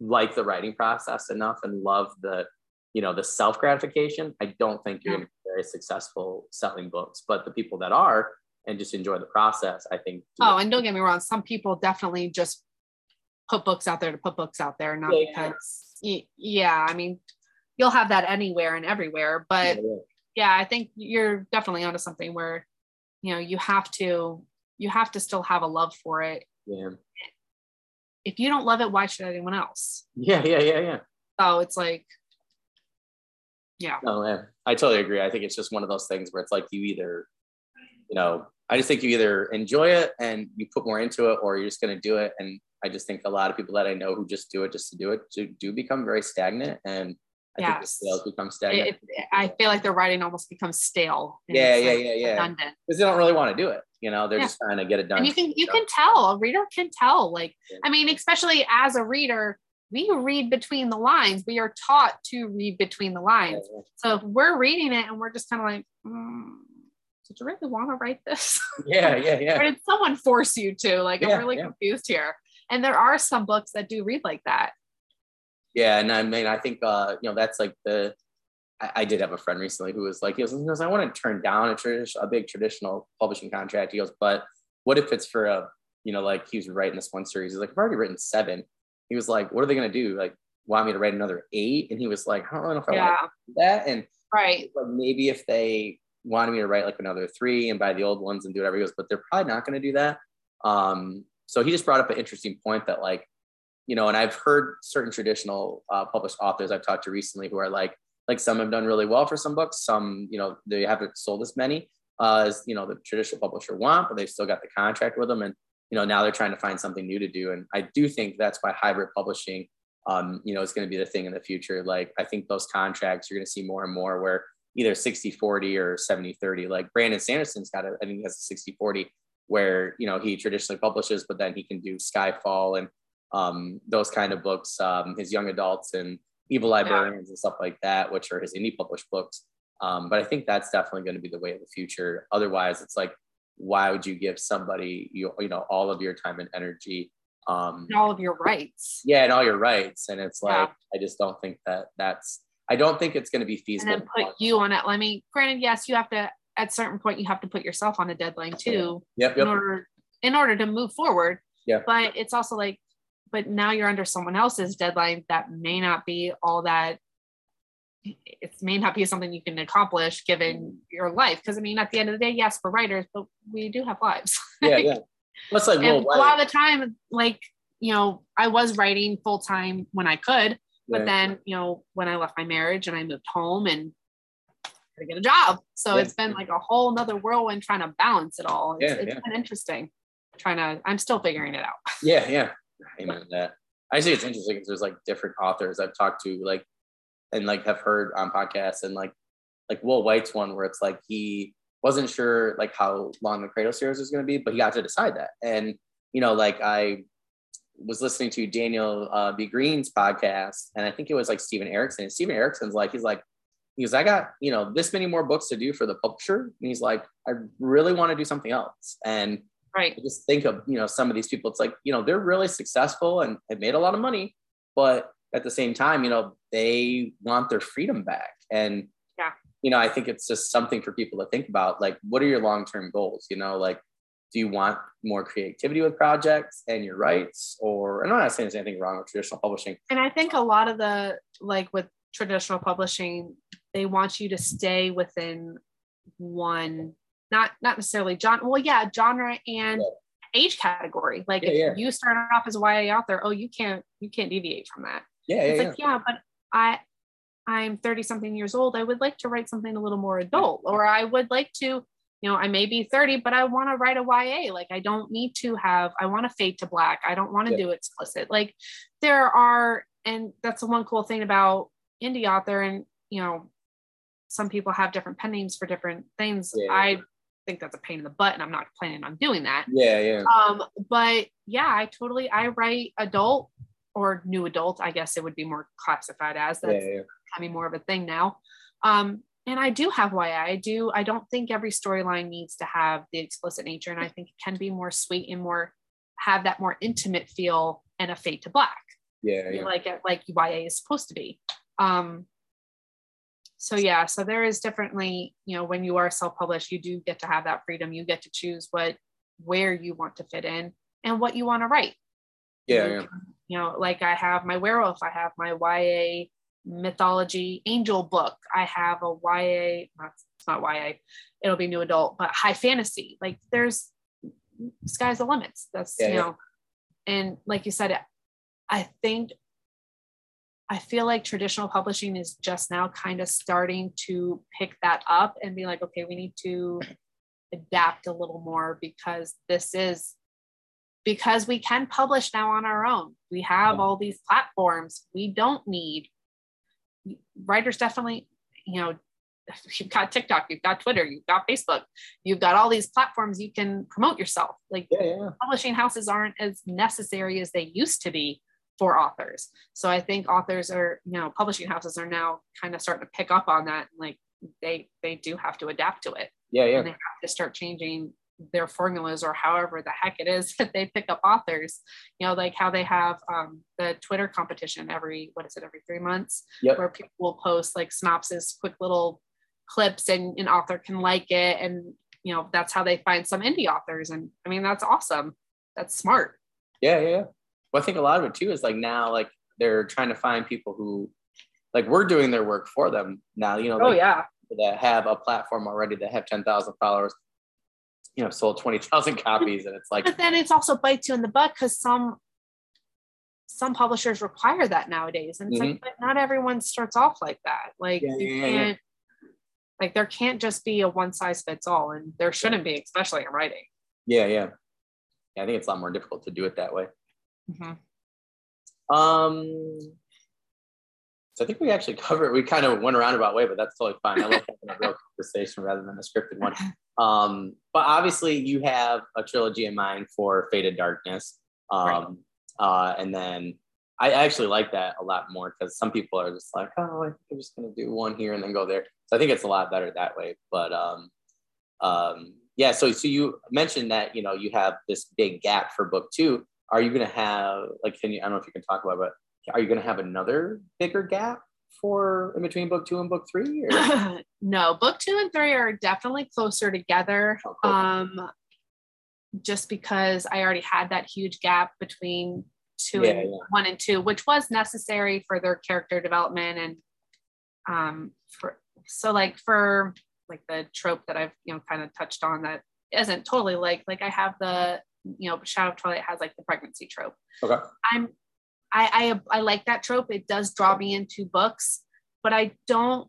Speaker 1: like the writing process enough and love the, you know, the self gratification, I don't think you're going to be very successful selling books. But the people that are and just enjoy the process, I think.
Speaker 2: Oh, and don't get me wrong, some people definitely just put books out there to put books out there, not yeah, because, yeah. I mean, you'll have that anywhere and everywhere, but. Yeah, yeah, I think you're definitely onto something where, you know, you have to you have to still have a love for it.
Speaker 1: Yeah.
Speaker 2: If you don't love it, why should anyone else?
Speaker 1: Yeah, yeah, yeah, yeah.
Speaker 2: So it's like, yeah.
Speaker 1: No, yeah, I totally agree. I think it's just one of those things where it's like you either, you know, I just think you either enjoy it and you put more into it, or you're just going to do it. And I just think a lot of people that I know who just do it just to do it do, do become very stagnant. And I yes. think the sales become stagnant. It,
Speaker 2: it, I feel like their writing almost becomes stale.
Speaker 1: Yeah, yeah, like yeah, yeah. Redundant because they don't really want to do it. You know, they're yeah. just trying to get it done.
Speaker 2: And you can you can tell a reader can tell. Like, yeah. I mean, especially as a reader, we read between the lines. We are taught to read between the lines. Yeah, so if we're reading it and we're just kind of like, mm, did you really want to write this? *laughs*
Speaker 1: Yeah, yeah, yeah.
Speaker 2: or did someone force you to? Like, I'm really confused here. And there are some books that do read like that.
Speaker 1: Yeah, and I mean, I think uh, you know that's like the. I, I did have a friend recently who was like, he goes, I want to turn down a tradition, a big traditional publishing contract. He goes, but what if it's for a, you know, like he was writing this one series. He's like, I've already written seven. He was like, what are they gonna do? Like, want me to write another eight? And he was like, I don't know if I yeah. want to do that. And
Speaker 2: right,
Speaker 1: but maybe if they wanted me to write like another three and buy the old ones and do whatever he goes, but they're probably not going to do that. Um, so he just brought up an interesting point that like you know, and I've heard certain traditional uh, published authors I've talked to recently who are like, like some have done really well for some books, some, you know, they haven't sold as many uh, as, you know, the traditional publisher want, but they've still got the contract with them. And, you know, now they're trying to find something new to do. And I do think that's why hybrid publishing, um, you know, is going to be the thing in the future. Like, I think those contracts, you're going to see more and more where either 60, 40 or 70, 30, like Brandon Sanderson's got a, I think he has a 60, 40 where, you know, he traditionally publishes, but then he can do Skyfall and um, those kind of books, um, his young adults and evil librarians yeah. and stuff like that, which are his indie published books. Um, but I think that's definitely going to be the way of the future. Otherwise, it's like, why would you give somebody you, you know all of your time and energy,
Speaker 2: um, and all of your rights?
Speaker 1: Yeah, and all your rights. And it's like, yeah. I just don't think that that's. I don't think it's going to be feasible.
Speaker 2: And then put you on it. Let me. Granted, yes, you have to. At certain point, you have to put yourself on a deadline too.
Speaker 1: Yep, yep.
Speaker 2: In order in order to move forward.
Speaker 1: Yeah.
Speaker 2: But it's also like but now you're under someone else's deadline that may not be all that it may not be something you can accomplish given your life. Because i mean at the end of the day yes we're writers but we do have lives. *laughs*
Speaker 1: Yeah yeah. That's like
Speaker 2: a lot of the time like you know i was writing full time when i could but yeah. then you know when i left my marriage and i moved home and to get a job. So yeah. it's been like a whole nother whirlwind trying to balance it all. It's,
Speaker 1: yeah,
Speaker 2: it's been interesting trying to i'm still figuring it out. *laughs*
Speaker 1: Yeah yeah amen to that. I think it's interesting because there's like different authors I've talked to, like, and like have heard on podcasts, and like, like Will Wight's one where it's like he wasn't sure like how long the Cradle series was going to be, but he got to decide that. And you know, like I was listening to Daniel uh, B. Greene's podcast, and I think it was like Steven Erikson. Steven Erikson's like, he's like, he goes, I got, you know, this many more books to do for the publisher. And he's like, I really want to do something else. And
Speaker 2: Right.
Speaker 1: I just think of, you know, some of these people, it's like, you know, they're really successful and have made a lot of money, but at the same time, you know, they want their freedom back. And,
Speaker 2: yeah,
Speaker 1: you know, I think it's just something for people to think about. Like, what are your long term goals? You know, like, do you want more creativity with projects and your rights? Or, I'm not saying there's anything wrong with traditional publishing.
Speaker 2: And I think a lot of the, like with traditional publishing, they want you to stay within one not not necessarily genre. Well, yeah, genre and yeah. age category. Like yeah, if yeah. you started off as a YA author, oh, you can't you can't deviate from that.
Speaker 1: Yeah,
Speaker 2: it's
Speaker 1: yeah,
Speaker 2: like yeah, but I I'm 30 something years old. I would like to write something a little more adult, or I would like to, you know, I may be 30, but I want to write a YA. Like I don't need to have, I want to fade to black. I don't want to do explicit. Like there are, and that's the one cool thing about indie author. And, you know, some people have different pen names for different things. I think that's a pain in the butt and I'm not planning on doing that.
Speaker 1: Yeah, yeah.
Speaker 2: Um, but yeah, I totally I write adult or new adult, I guess it would be more classified as that's yeah, yeah. becoming more of a thing now. Um, and I do have YA. I do. I don't think every storyline needs to have the explicit nature, and I think it can be more sweet and more have that more intimate feel and a fade to black.
Speaker 1: Yeah, yeah.
Speaker 2: like like YA is supposed to be. Um, so yeah, so there is differently, you know, when you are self-published, you do get to have that freedom. You get to choose what where you want to fit in and what you want to write.
Speaker 1: Yeah,
Speaker 2: you,
Speaker 1: yeah.
Speaker 2: you know, like I have my werewolf, I have my YA mythology angel book. I have a YA, not, it's not YA, it'll be new adult, but high fantasy. Like there's sky's the limits. That's
Speaker 1: Yeah,
Speaker 2: you
Speaker 1: yeah.
Speaker 2: know, and like you said, I think I feel like traditional publishing is just now kind of starting to pick that up and be like, okay, we need to adapt a little more because this is because we can publish now on our own. We have all these platforms. We don't need writers definitely, you know, *laughs* you've got TikTok, you've got Twitter, you've got Facebook, you've got all these platforms you can promote yourself. Like
Speaker 1: Yeah, yeah.
Speaker 2: publishing houses aren't as necessary as they used to be for authors. So I think authors are, you know, publishing houses are now kind of starting to pick up on that. Like they they do have to adapt to it
Speaker 1: Yeah, yeah.
Speaker 2: and they have to start changing their formulas or however the heck it is *laughs* that they pick up authors. You know, like how they have um, the Twitter competition every what is it every three months
Speaker 1: Yep.
Speaker 2: where people will post like synopsis, quick little clips, and an author can like it, and you know that's how they find some indie authors. And I mean that's awesome. That's smart.
Speaker 1: Yeah, yeah, yeah. Well, I think a lot of it too is like now, like they're trying to find people who, like, we're doing their work for them now. You know,
Speaker 2: Oh
Speaker 1: like,
Speaker 2: yeah.
Speaker 1: that have a platform already that have ten thousand followers. You know, sold twenty thousand *laughs* copies, and it's like,
Speaker 2: But then it's also bites you in the butt because some some publishers require that nowadays. And it's like, mm-hmm. but not everyone starts off like that. Like
Speaker 1: Yeah,
Speaker 2: you
Speaker 1: yeah, yeah, yeah.
Speaker 2: can't like there can't just be a one size fits all. And there shouldn't be, especially in writing.
Speaker 1: yeah, yeah. Yeah, I think it's a lot more difficult to do it that way.
Speaker 2: Mhm.
Speaker 1: Um, so I think we actually *laughs* covered. We kind of went a roundabout way, but that's totally fine. I love having a real *laughs* conversation rather than a scripted one. Um, but obviously, you have a trilogy in mind for Faded Darkness, um,
Speaker 2: Right.
Speaker 1: uh, and then I actually like that a lot more because some people are just like, oh, I think I'm just gonna do one here and then go there. So I think it's a lot better that way. But um, um, yeah, so so you mentioned that you know you have this big gap for book two. Are you gonna have like? Can you? I don't know if you can talk about, it, but are you gonna have another bigger gap for in between book two and book three? *laughs*
Speaker 2: No, book two and three are definitely closer together.
Speaker 1: Oh, cool.
Speaker 2: Um, just because I already had that huge gap between two
Speaker 1: Yeah,
Speaker 2: and
Speaker 1: yeah.
Speaker 2: one and two, which was necessary for their character development and um for so like for like the trope that I've you know kind of touched on that isn't totally like like I have the you know Shadow of Twilight has like the pregnancy trope.
Speaker 1: Okay.
Speaker 2: I'm I I I like that trope. It does draw me into books, but I don't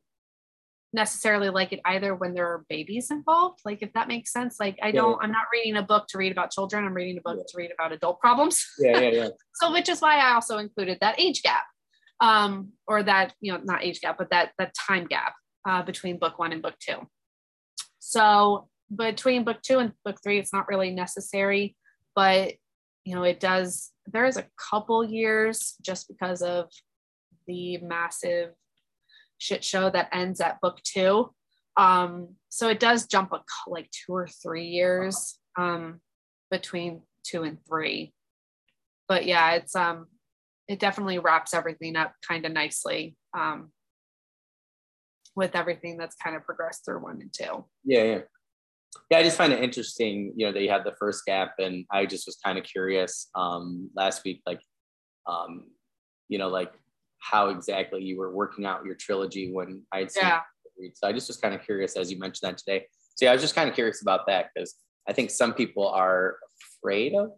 Speaker 2: necessarily like it either when there are babies involved. Like if that makes sense. Like I don't, I'm not reading a book to read about children. I'm reading a book
Speaker 1: Yeah.
Speaker 2: to read about adult problems.
Speaker 1: Yeah, yeah, yeah. *laughs*
Speaker 2: So which is why I also included that age gap. Um, or that, you know, not age gap, but that that time gap uh, between book one and book two. So between book two and book three, it's not really necessary, but you know, it does, there is a couple years just because of the massive shit show that ends at book two. Um, so it does jump a like two or three years um, between two and three. But yeah, it's um, it definitely wraps everything up kind of nicely um, with everything that's kind of progressed through one and two.
Speaker 1: Yeah, yeah. Yeah, I just find it interesting, you know, that you had the first gap and I just was kind of curious um last week, like um, you know, like how exactly you were working out your trilogy when I had seen
Speaker 2: Yeah.
Speaker 1: it. So I just was kind of curious as you mentioned that today. So yeah, I was just kind of curious about that because I think some people are afraid of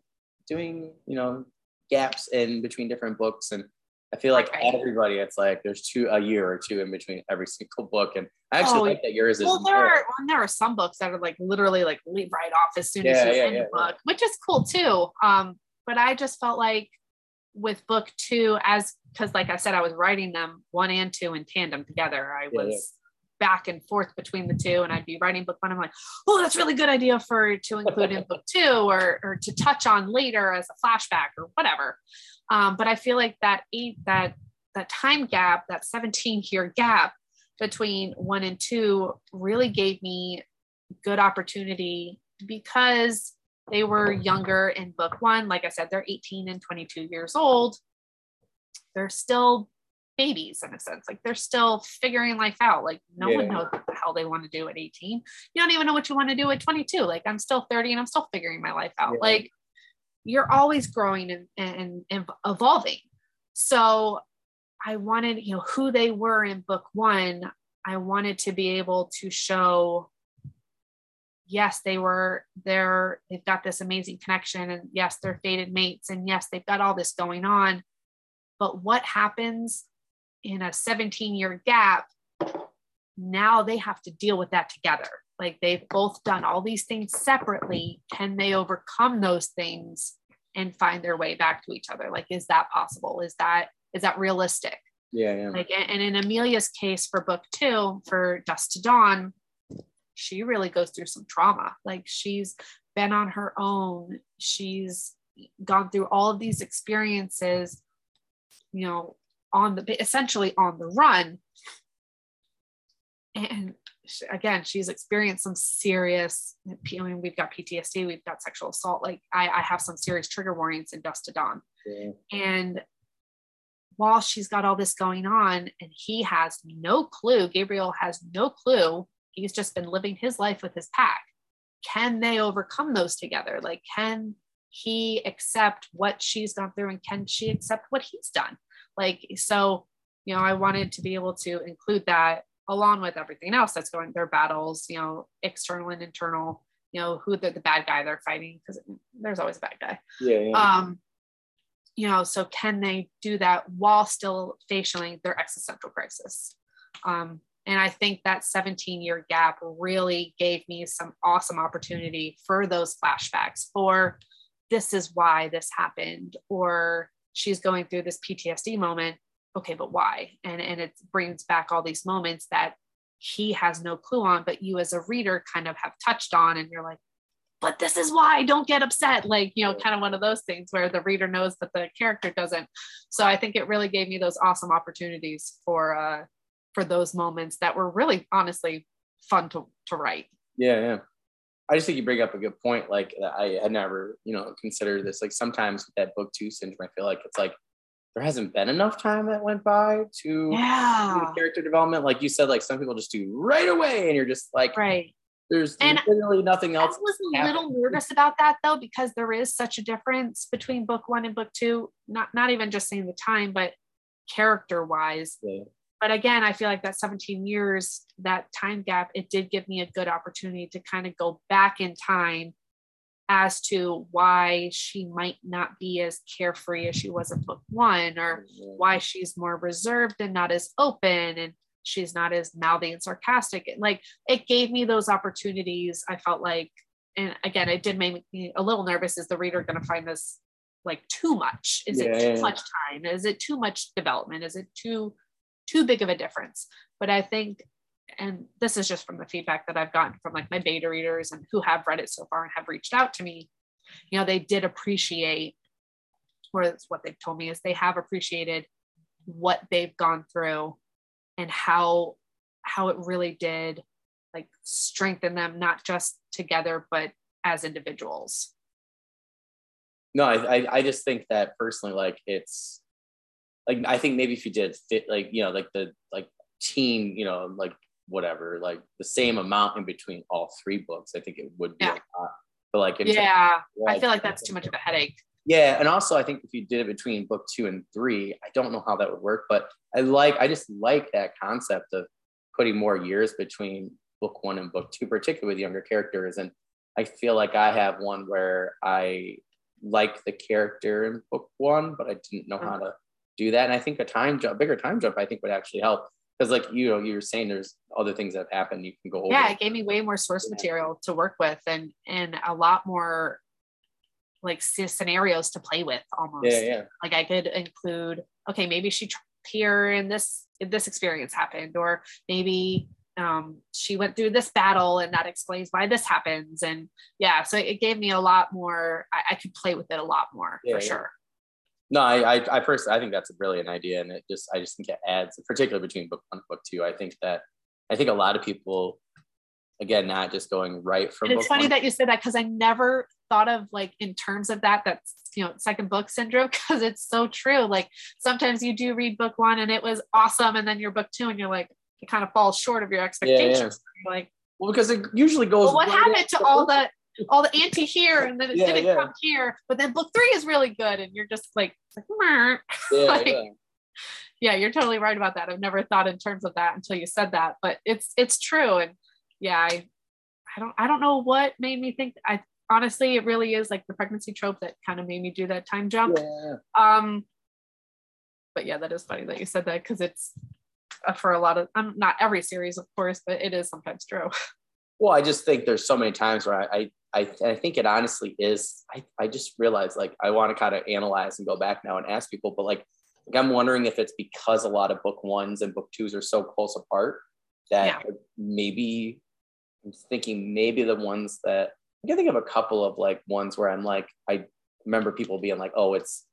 Speaker 1: doing, you know, gaps in between different books. And I feel like
Speaker 2: Right.
Speaker 1: everybody, it's like there's two a year or two in between every single book. And I actually
Speaker 2: Oh,
Speaker 1: like that yours is
Speaker 2: Well, there
Speaker 1: more.
Speaker 2: are well, there are some books that are like literally like leave right off as soon
Speaker 1: Yeah,
Speaker 2: as you
Speaker 1: yeah,
Speaker 2: end
Speaker 1: yeah,
Speaker 2: the book, which is cool too. Um, but I just felt like with book two, as because like I said, I was writing them one and two in tandem together. I was. Back and forth between the two, and I'd be writing book one. I'm like, oh, that's really good idea for to include in book two, or or to touch on later as a flashback or whatever. Um, but I feel like that eight that that time gap, that 17 year gap, between one and two really gave me good opportunity because they were younger in book one. Like I said, they're 18 and 22 years old. They're still babies in a sense. Like they're still figuring life out. Like no yeah. one knows what the hell they want to do at 18. You don't even know what you want to do at 22. Like I'm still 30 and I'm still figuring my life out. Yeah. Like you're always growing and, and, and evolving. So I wanted, you know, who they were in book one. I wanted to be able to show yes, they were they're they've got this amazing connection, and yes, they're fated mates, and yes, they've got all this going on. But what happens in a 17 year gap? Now they have to deal with that together. Like they've both done all these things separately. Can they overcome those things and find their way back to each other? Like, is that possible? Is that is that realistic?
Speaker 1: Yeah, yeah.
Speaker 2: Like, and in Amelia's case for book two, for Dusk to Dawn, she really goes through some trauma. Like she's been on her own. She's gone through all of these experiences, you know, on the essentially on the run. And again, she's experienced some serious, I mean, we've got PTSD, we've got sexual assault. Like I, I have some serious trigger warnings in Dusk to Dawn. Yeah. And while she's got all this going on and he has no clue, Gabriel has no clue he's just been living his life with his pack can they overcome those together like can he accept what she's gone through and can she accept what he's done like so you know i wanted to be able to include that along with everything else that's going their battles you know external and internal you know who the, the bad guy they're fighting because there's always a bad guy
Speaker 1: yeah, yeah.
Speaker 2: um you know so can they do that while still facing their existential crisis um and I think that 17 year gap really gave me some awesome opportunity for those flashbacks for this is why this happened, or she's going through this PTSD moment. Okay, but why? And, and it brings back all these moments that he has no clue on, but you as a reader kind of have touched on, and you're like, but this is why don't get upset like you know kind of one of those things where the reader knows but the character doesn't so i think it really gave me those awesome opportunities for uh for those moments that were really honestly fun to, to write.
Speaker 1: Yeah, yeah. I just think you bring up a good point. Like I had never, you know, considered this. Like sometimes with that book two syndrome, I feel like it's like there hasn't been enough time that went by to
Speaker 2: yeah.
Speaker 1: character development. Like you said, like some people just do right away, and you're just like,
Speaker 2: right.
Speaker 1: There's and literally nothing else.
Speaker 2: I was a little nervous about that though, because there is such a difference between book one and book two. Not not even just saying the time, but character wise. Yeah but again i feel like that 17 years that time gap it did give me a good opportunity to kind of go back in time as to why she might not be as carefree as she was in book one or mm-hmm. why she's more reserved and not as open and she's not as mouthy and sarcastic. And like it gave me those opportunities i felt like and again it did make me a little nervous is the reader going to find this like too much? Is yeah. it too much time? Is it too much development? Is it too too big of a difference. But I think, and this is just from the feedback that I've gotten from like my beta readers and who have read it so far and have reached out to me, you know, they did appreciate, or it's what they've told me is they have appreciated what they've gone through and how how it really did like strengthen them not just together but as individuals
Speaker 1: no I, I just think that personally like it's like I think maybe if you did fit like you know like the like team you know like whatever like the same amount in between all three books I think it would be yeah. a lot. But like
Speaker 2: yeah, I feel like that's too much of a headache.
Speaker 1: Yeah, and also I think if you did it between book two and three, I don't know how that would work, but I like I just like that concept of putting more years between book one and book two, particularly with younger characters. And I feel like I have one where I like the character in book one, but I didn't know mm-hmm. how to do that. And I think a time jump, bigger time jump, I think would actually help. Because like you know, you were saying there's other things that have happened you can go over.
Speaker 2: Yeah, it gave me way more source material to work with and and a lot more like scenarios to play with almost.
Speaker 1: Yeah, yeah.
Speaker 2: Like I could include, okay, maybe she here and this this experience happened, or maybe um, she went through this battle and that explains why this happens. And yeah, so it gave me a lot more, I, I could play with it a lot more yeah, for yeah. sure.
Speaker 1: No, I, I, I personally, I think that's a brilliant idea, and it just, I just think it adds, particularly between book one and book two. I think that, I think a lot of people, again, not just going right from.
Speaker 2: And it's funny one. that you said that because I never thought of like in terms of that. That's you know second book syndrome *laughs* because it's so true. Like sometimes you do read book one and it was awesome, and then your book two, and you're like, it kind of falls short of your expectations. Yeah, yeah. Like,
Speaker 1: well, because it usually goes.
Speaker 2: Well, what right happened to all the all the anti here and then it yeah, didn't yeah. come here, but then book three is really good, and you're just like, like, *laughs* yeah, like yeah. yeah, you're totally right about that. I've never thought in terms of that until you said that, but it's it's true, and yeah, I I don't I don't know what made me think. I honestly, it really is like the pregnancy trope that kind of made me do that time jump. Yeah. Um, but yeah, that is funny that you said that because it's uh, for a lot of um, not every series, of course, but it is sometimes true. *laughs*
Speaker 1: Well, I just think there's so many times where I, I, I think it honestly is. I, I just realized like I want to kind of analyze and go back now and ask people, but like, like I'm wondering if it's because a lot of book ones and book twos are so close apart that yeah. maybe I'm thinking maybe the ones that I can think of a couple of like ones where I'm like I remember people being like, oh, it's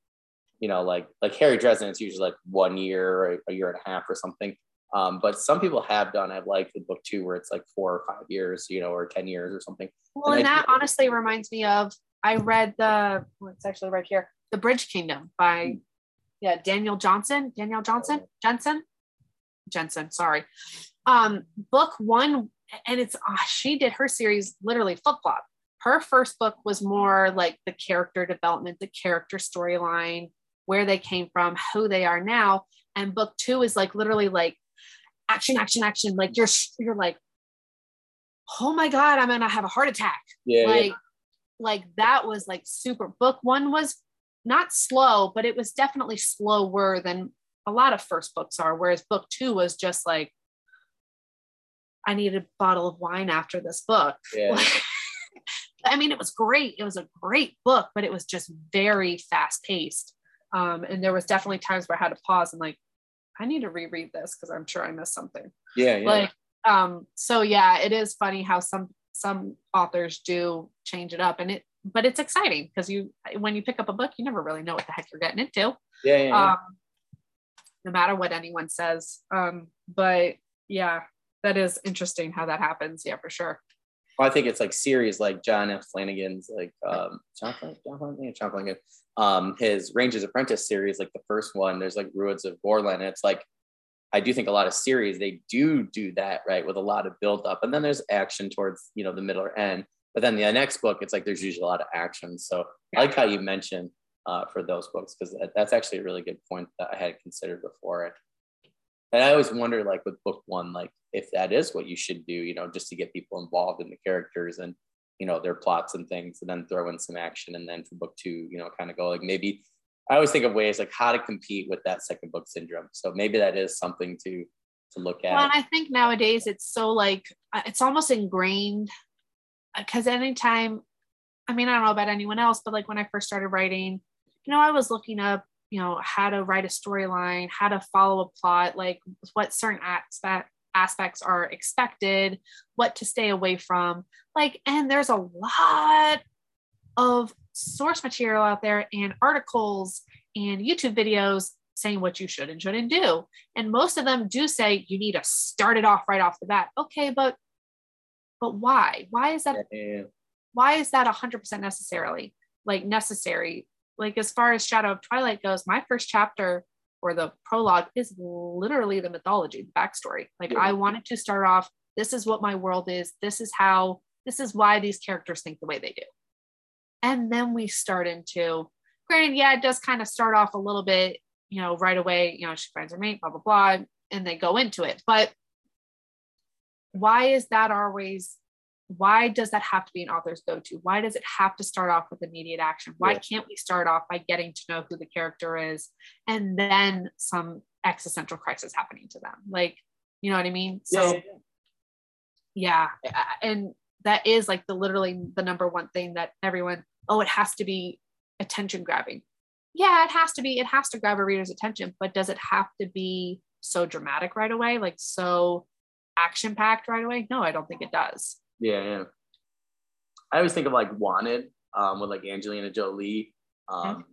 Speaker 1: you know like like Harry Dresden. It's usually like one year or a year and a half or something. Um, but some people have done, I've liked the book too, where it's like four or five years, you know, or 10 years or something.
Speaker 2: Well, and, and that honestly reminds me of, I read the, well, it's actually right here, The Bridge Kingdom by, hmm. yeah, Daniel Johnson, Daniel Johnson, Jensen, Jensen, sorry. Um, book one, and it's, uh, she did her series literally flip flop. Her first book was more like the character development, the character storyline, where they came from, who they are now. And book two is like literally like action, action, action. Like you're you're like, oh my God, I'm gonna have a heart attack. Yeah. Like, yeah. like that was like super book one was not slow, but it was definitely slower than a lot of first books are. Whereas book two was just like, I need a bottle of wine after this book. Yeah. *laughs* I mean, it was great. It was a great book, but it was just very fast paced. Um, and there was definitely times where I had to pause and like, I need to reread this because I'm sure I missed something.
Speaker 1: Yeah, yeah.
Speaker 2: Like, um, so yeah, it is funny how some some authors do change it up, and it, but it's exciting because you when you pick up a book, you never really know what the heck you're getting into.
Speaker 1: Yeah, yeah. yeah. Um,
Speaker 2: no matter what anyone says. Um, but yeah, that is interesting how that happens. Yeah, for sure.
Speaker 1: Well, I think it's like series like John F. Flanagan's like um, John, John Flanagan, John Flanagan, um, his Ranger's Apprentice series, like the first one. There's like Ruins of Gorlan. And it's like I do think a lot of series they do do that right with a lot of build up, and then there's action towards you know the middle or end. But then the next book, it's like there's usually a lot of action. So I like how you mentioned uh, for those books because that, that's actually a really good point that I had considered before. it. And I always wonder, like with book one, like if that is what you should do, you know, just to get people involved in the characters and you know their plots and things, and then throw in some action, and then for book two, you know, kind of go like maybe. I always think of ways like how to compete with that second book syndrome. So maybe that is something to to look at.
Speaker 2: Well, and I think nowadays it's so like uh, it's almost ingrained because anytime, I mean, I don't know about anyone else, but like when I first started writing, you know, I was looking up you know how to write a storyline how to follow a plot like what certain aspect, aspects are expected what to stay away from like and there's a lot of source material out there and articles and youtube videos saying what you should and shouldn't do. And most of them do say you need to start it off right off the bat. Okay but but why? Why is that why is that 100% necessarily like necessary? Like as far as Shadow of Twilight goes, my first chapter or the prologue is literally the mythology, the backstory. Like yeah. I wanted to start off, this is what my world is. This is how, this is why these characters think the way they do. And then we start into, granted, yeah, it does kind of start off a little bit, you know, right away, you know, she finds her mate, blah, blah, blah, and they go into it. But why is that always why does that have to be an author's go-to? Why does it have to start off with immediate action? Why yeah. can't we start off by getting to know who the character is and then some existential crisis happening to them? Like you know what i mean? So yeah, yeah. and that is like the literally the number one thing that everyone oh it has to be attention grabbing. Yeah it has to be it has to grab a reader's attention but does it have to be so dramatic right away? Like so action packed right away? No i don't think it does
Speaker 1: yeah, yeah. I always think of like Wanted um, with like Angelina Jolie. Um,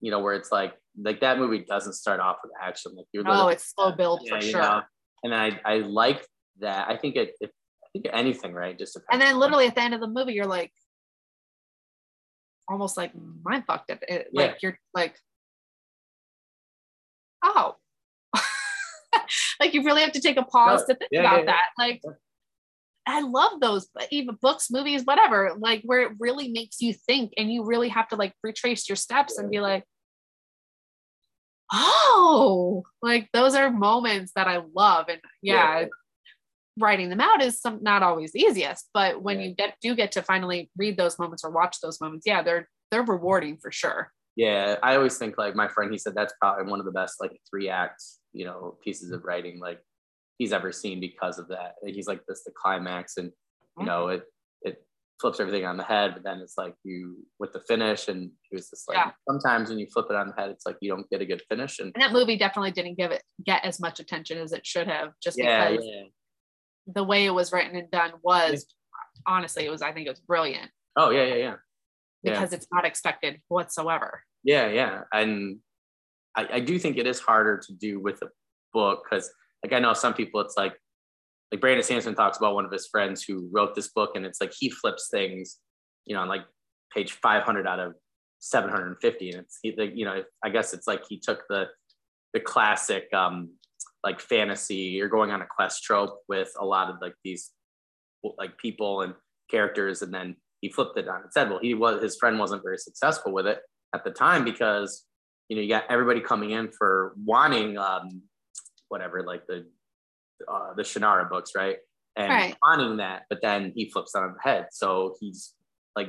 Speaker 1: you know, where it's like like that movie doesn't start off with action. Like
Speaker 2: you're oh, it's slow build yeah, for sure. Know?
Speaker 1: And I I like that. I think it, it I think anything, right? Just
Speaker 2: and then literally at the end of the movie, you're like almost like mind fucked it. it yeah. Like you're like, oh. *laughs* like you really have to take a pause no, to think yeah, about that. Like I love those, even books, movies, whatever, like where it really makes you think and you really have to like retrace your steps and be like, oh, like those are moments that I love. And yeah, yeah. writing them out is some not always the easiest, but when yeah. you get do get to finally read those moments or watch those moments, yeah, they're they're rewarding for sure.
Speaker 1: Yeah, I always think like my friend, he said that's probably one of the best like three acts, you know, pieces of writing. Like he's ever seen because of that. He's like this the climax, and you know it it flips everything on the head, but then it's like you with the finish, and he was just like yeah. sometimes when you flip it on the head, it's like you don't get a good finish. And,
Speaker 2: and that movie definitely didn't give it get as much attention as it should have, just yeah, because yeah. the way it was written and done was honestly, it was I think it was brilliant.
Speaker 1: Oh yeah, yeah, yeah.
Speaker 2: Because it's not expected whatsoever.
Speaker 1: Yeah, yeah, and I, I do think it is harder to do with a book because like I know some people, it's like like Brandon Sanderson talks about one of his friends who wrote this book, and it's like he flips things, you know, on like page 500 out of 750, and it's he, like, you know, I guess it's like he took the the classic um like fantasy, you're going on a quest trope with a lot of like these like people and characters, and then he flipped it on its head. Well, he was his friend wasn't very successful with it at the time because you know you got everybody coming in for wanting um, whatever, like the uh, the Shannara books, right? And right. wanting that, but then he flips on the head. So he's like,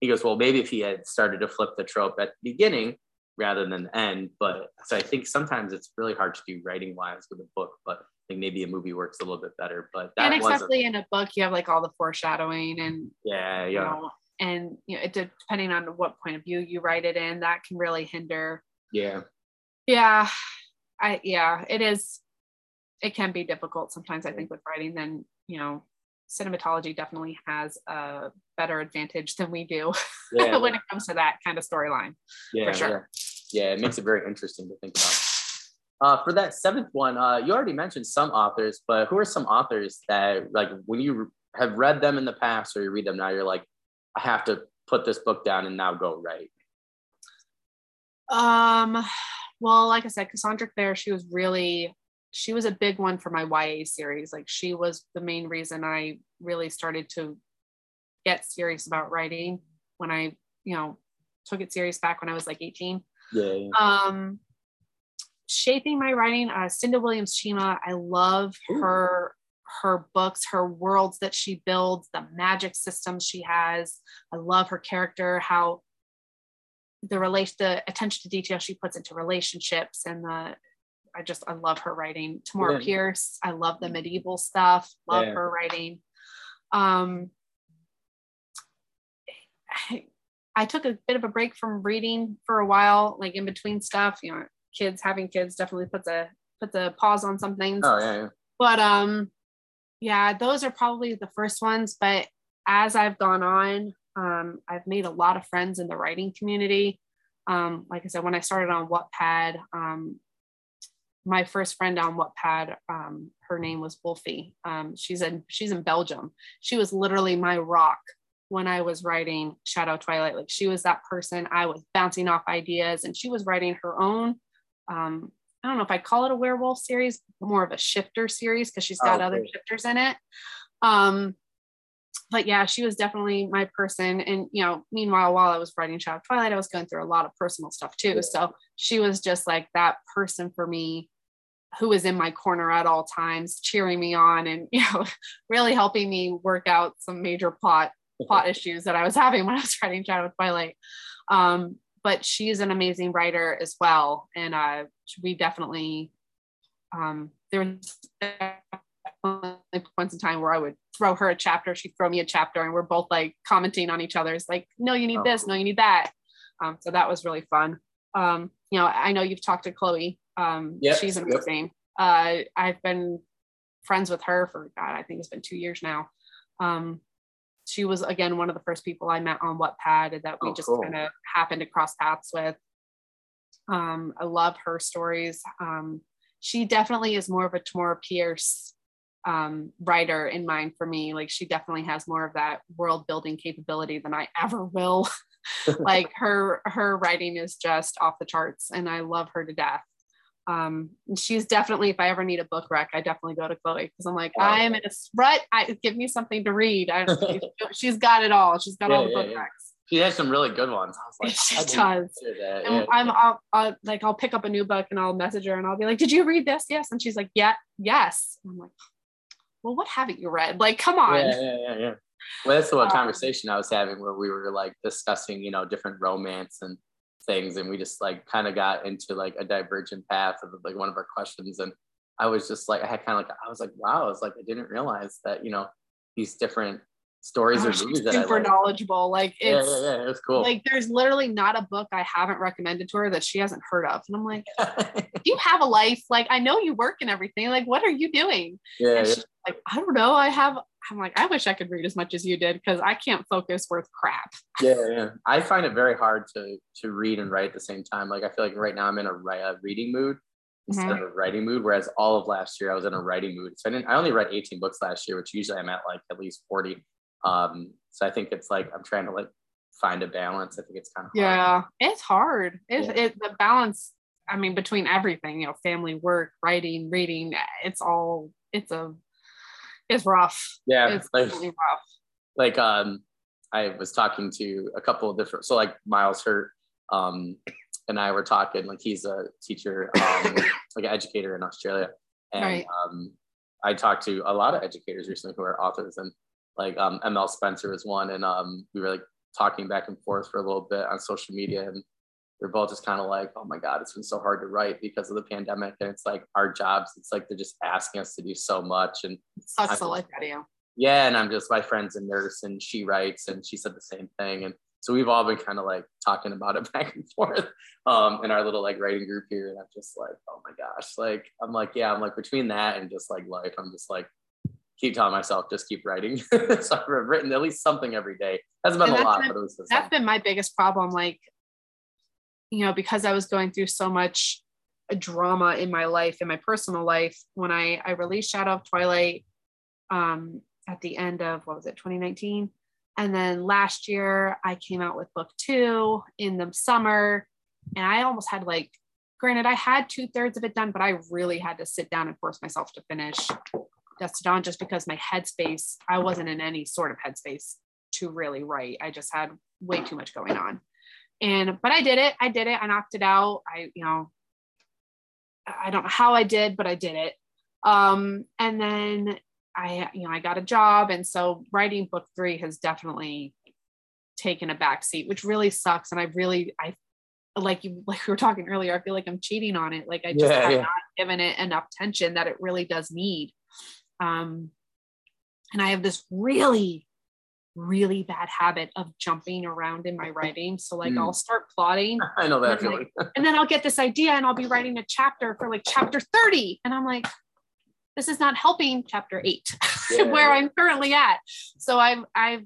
Speaker 1: he goes, well, maybe if he had started to flip the trope at the beginning rather than the end. But so I think sometimes it's really hard to do writing wise with a book, but I think maybe a movie works a little bit better. But
Speaker 2: that and especially in a book, you have like all the foreshadowing and
Speaker 1: yeah, yeah. You know,
Speaker 2: and you know, it depending on what point of view you write it in, that can really hinder.
Speaker 1: Yeah.
Speaker 2: Yeah. I yeah, it is. It can be difficult sometimes. I think with writing, then you know, cinematology definitely has a better advantage than we do *laughs* yeah, when it comes to that kind of storyline.
Speaker 1: Yeah, for sure. Yeah. yeah, it makes it very interesting to think about. Uh, for that seventh one, uh, you already mentioned some authors, but who are some authors that, like, when you have read them in the past or you read them now, you're like, I have to put this book down and now go write?
Speaker 2: Um, well, like I said, Cassandra Clare, she was really, she was a big one for my YA series. Like she was the main reason I really started to get serious about writing when I, you know, took it serious back when I was like 18.
Speaker 1: Yeah. yeah.
Speaker 2: Um, shaping my writing, uh, Cinda Williams Chima, I love Ooh. her her books, her worlds that she builds, the magic systems she has. I love her character, how the relation the attention to detail she puts into relationships and the I just I love her writing. Tamora yeah. Pierce, I love the medieval stuff. Love yeah. her writing. Um, I, I took a bit of a break from reading for a while, like in between stuff. You know, kids having kids definitely puts a puts a pause on some things.
Speaker 1: Oh yeah, yeah.
Speaker 2: But um, yeah, those are probably the first ones. But as I've gone on, um, I've made a lot of friends in the writing community. Um, like I said, when I started on Wattpad, um, my first friend on Wattpad, um, her name was Wolfie. Um, she's in she's in Belgium. She was literally my rock when I was writing Shadow Twilight. Like she was that person I was bouncing off ideas, and she was writing her own. Um, I don't know if I call it a werewolf series, more of a shifter series because she's got oh, other shifters in it. Um, but yeah, she was definitely my person. And you know, meanwhile, while I was writing Shadow Twilight, I was going through a lot of personal stuff too. So she was just like that person for me who was in my corner at all times, cheering me on and *laughs* you know, really helping me work out some major plot plot issues that I was *laughs* having when I was writing Shadow Twilight. Um, but she's an amazing writer as well. And uh, we definitely um, there was points in time where I would throw her a chapter, she'd throw me a chapter, and we're both like commenting on each other's like, no, you need oh. this, no, you need that. Um, so that was really fun. Um, you know, I know you've talked to Chloe. Um, yep. she's amazing. Yep. Uh, I've been friends with her for God, I think it's been two years now. Um, she was again one of the first people I met on Wattpad that we oh, just cool. kind of happened to cross paths with. Um, I love her stories. Um, she definitely is more of a Tamora Pierce um, writer in mind for me. Like she definitely has more of that world building capability than I ever will. *laughs* like her her writing is just off the charts, and I love her to death. Um, she's definitely, if I ever need a book rec, I definitely go to Chloe because I'm like, I am in a rut. I give me something to read. I, *laughs* she's got it all. She's got yeah, all the yeah, book yeah. recs.
Speaker 1: She has some really good ones. I was like,
Speaker 2: she does. And I'm I'll, I'll, like I'll pick up a new book and I'll message her and I'll be like, "Did you read this?" Yes, and she's like, "Yeah, yes." And I'm like, "Well, what haven't you read? Like, come on."
Speaker 1: Yeah, yeah, yeah, yeah. Well, that's the um, conversation I was having where we were like discussing, you know, different romance and things and we just like kind of got into like a divergent path of like one of our questions and i was just like i had kind of like i was like wow i was like i didn't realize that you know these different stories or movies that
Speaker 2: super
Speaker 1: I like.
Speaker 2: knowledgeable like it's
Speaker 1: yeah, yeah, yeah, it was cool
Speaker 2: like there's literally not a book i haven't recommended to her that she hasn't heard of and i'm like do *laughs* you have a life like i know you work and everything like what are you doing
Speaker 1: yeah, yeah.
Speaker 2: Like i don't know i have I'm like, I wish I could read as much as you did because I can't focus worth crap. *laughs*
Speaker 1: Yeah, yeah. I find it very hard to to read and write at the same time. Like I feel like right now I'm in a, a reading mood instead mm-hmm. of a writing mood. Whereas all of last year I was in a writing mood. So I didn't. I only read 18 books last year, which usually I'm at like at least 40. Um, so I think it's like I'm trying to like find a balance. I think it's kind of
Speaker 2: yeah, it's hard. It's yeah. it the balance. I mean, between everything, you know, family, work, writing, reading, it's all it's a it's rough.
Speaker 1: Yeah,
Speaker 2: it's like, really rough.
Speaker 1: Like um, I was talking to a couple of different. So like Miles Hurt, um, and I were talking. Like he's a teacher, um, *laughs* like an educator in Australia, and right. um, I talked to a lot of educators recently who are authors, and like um, ML Spencer is one, and um, we were like talking back and forth for a little bit on social media, and we're both just kind of like, oh my God, it's been so hard to write because of the pandemic. And it's like our jobs, it's like they're just asking us to do so much. And
Speaker 2: sucks the life out of you.
Speaker 1: Yeah. And I'm just, my friend's a nurse and she writes and she said the same thing. And so we've all been kind of like talking about it *laughs* back and forth um, in our little like writing group here. And I'm just like, oh my gosh, like, I'm like, yeah, I'm like between that and just like life, I'm just like, keep telling myself, just keep writing. *laughs* so I've written at least something every day. Hasn't been a lot, been, but it was
Speaker 2: that's been my biggest problem. Like you know, because I was going through so much drama in my life, in my personal life, when I, I released Shadow of Twilight um, at the end of, what was it, 2019? And then last year, I came out with book two in the summer. And I almost had like, granted, I had two thirds of it done, but I really had to sit down and force myself to finish Dusk Dawn just because my headspace, I wasn't in any sort of headspace to really write. I just had way too much going on and but i did it. I did it. I knocked it out. I you know i don't know how i did but i did it. Um and then i you know i got a job. And so writing book three has definitely taken a back seat which really sucks. And i really i like you like we were talking earlier i feel like i'm cheating on it. Like i just yeah, have yeah. not given it enough tension that it really does need. Um and i have this really really bad habit of jumping around in my *laughs* writing. So like mm. I'll start plotting. *laughs*
Speaker 1: I know that
Speaker 2: feeling. Like, *laughs* and then I'll get this idea and I'll be writing a chapter for like chapter 30. And I'm like, this is not helping chapter eight, yeah. where I'm currently at. So I've I've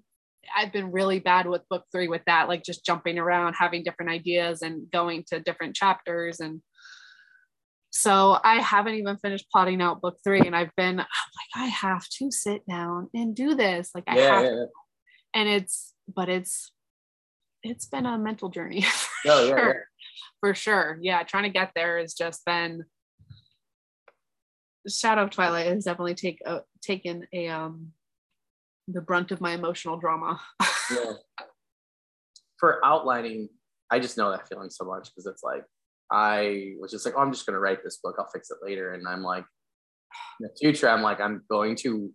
Speaker 2: I've been really bad with book three with that, like just jumping around, having different ideas and going to different chapters. And so I haven't even finished plotting out book three. And I've been I'm like, I have to sit down and do this. Like I yeah, have yeah and it's but it's it's been a mental journey *laughs* for oh, yeah, sure. Yeah. For sure. Yeah. Trying to get there has just been Shadow of Twilight has definitely take uh, taken a um the brunt of my emotional drama. *laughs* yeah.
Speaker 1: For outlining, I just know that feeling so much because it's like I was just like, oh, I'm just gonna write this book, I'll fix it later. And I'm like, in the future, I'm like, I'm going to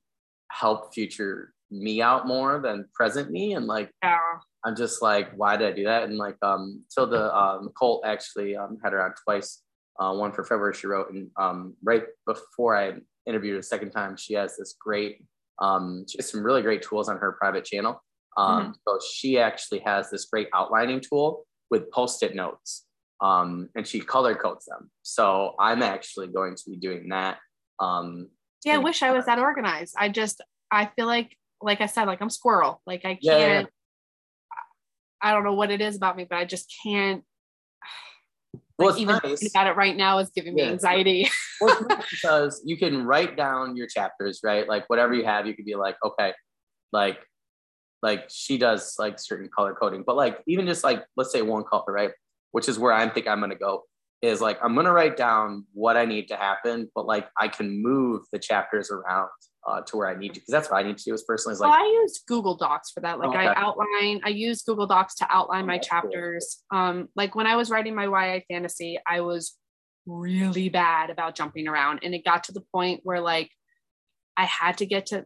Speaker 1: help future me out more than present me. And like yeah. i'm just like why did i do that? And like um so the um colt actually um had her on twice uh, one for february she wrote and um right before i interviewed her a second time she has this great um she has some really great tools on her private channel. Um mm-hmm. so she actually has this great outlining tool with post-it notes um and she color codes them. So i'm actually going to be doing that um
Speaker 2: yeah i wish i was that organized. I just i feel like like I said, like I'm squirrel. Like I can't, yeah. I don't know what it is about me, but I just can't. *sighs*
Speaker 1: Well,
Speaker 2: Like even
Speaker 1: nice.
Speaker 2: thinking about it right now is giving me
Speaker 1: Yeah.
Speaker 2: anxiety. *laughs*
Speaker 1: Well, because you can write down your chapters, right? Like whatever you have, you could be like, okay, like, like she does like certain color coding, but like even just like let's say one color, right? Which is where I think I'm gonna go. Is like I'm gonna write down what I need to happen, but like I can move the chapters around uh, to where I need to because that's what I need to do as personally. Is
Speaker 2: Well,
Speaker 1: like
Speaker 2: I use Google Docs for that. Like I outline, I use Google Docs to outline
Speaker 1: Oh,
Speaker 2: my
Speaker 1: that's cool.
Speaker 2: chapters. Um, like when I was writing my YA fantasy, I was really bad about jumping around. And it got to the point where like I had to get to,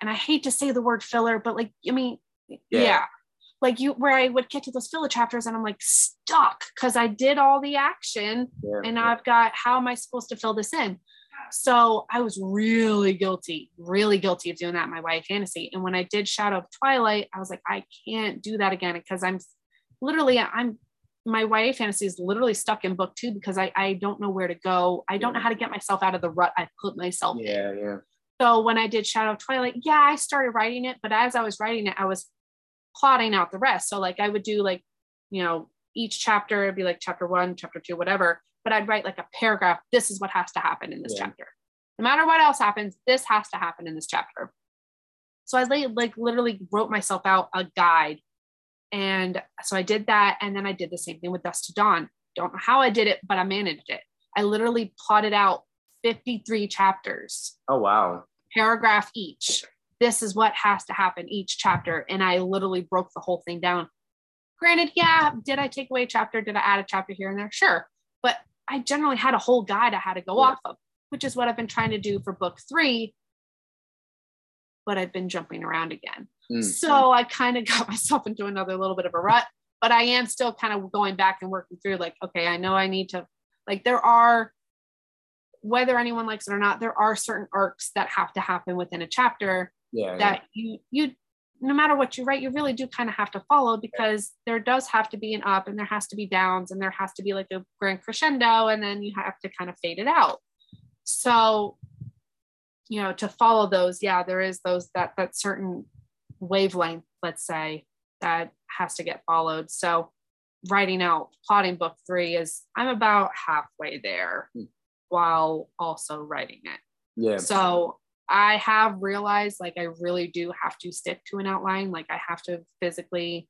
Speaker 2: and I hate to say the word filler, but like, I mean, yeah.
Speaker 1: Yeah.
Speaker 2: Like you, where I would get to those filler chapters and I'm like stuck because I did all the action
Speaker 1: yeah,
Speaker 2: and I've got how am I supposed to fill this in? So I was really guilty, really guilty of doing that in my YA fantasy. And when I did Shadow of Twilight, I was like, I can't do that again because I'm literally I'm my YA fantasy is literally stuck in book two because I, I don't know where to go. I don't know how to get myself out of the rut I put myself in.
Speaker 1: yeah, yeah,
Speaker 2: So when I did Shadow of Twilight, yeah, I started writing it, but as I was writing it, I was plotting out the rest. So like I would do like, you know, each chapter it'd be like chapter one, chapter two, whatever. But I'd write like a paragraph. This is what has to happen in this
Speaker 1: Yeah.
Speaker 2: chapter. No matter what else happens, this has to happen in this chapter. So I like, like literally wrote myself out a guide. And so I did that. And then I did the same thing with Dusk to Dawn. Don't know how I did it, but I managed it. I literally plotted out 53 chapters
Speaker 1: Oh wow,
Speaker 2: paragraph each. This is what has to happen each chapter. And I literally broke the whole thing down. Granted, yeah, did I take away a chapter? Did I add a chapter here and there? Sure. But I generally had a whole guide I had to go
Speaker 1: Yeah.
Speaker 2: off of, which is what I've been trying to do for book three. But I've been jumping around again.
Speaker 1: Mm.
Speaker 2: So I kind of *laughs* got myself into another little bit of a rut, but I am still kind of going back and working through like, okay, I know I need to, like, there are, whether anyone likes it or not, there are certain arcs that have to happen within a chapter
Speaker 1: yeah, yeah.
Speaker 2: that you, you, no matter what you write, you really do kind of have to follow because there does have to be an up and there has to be downs and there has to be like a grand crescendo and then you have to kind of fade it out. So, you know, to follow those, yeah, there is those that that certain wavelength, let's say, that has to get followed. So writing out plotting book three is I'm about halfway there while also writing it.
Speaker 1: yeah.
Speaker 2: So I have realized like I really do have to stick to an outline. Like I have to physically,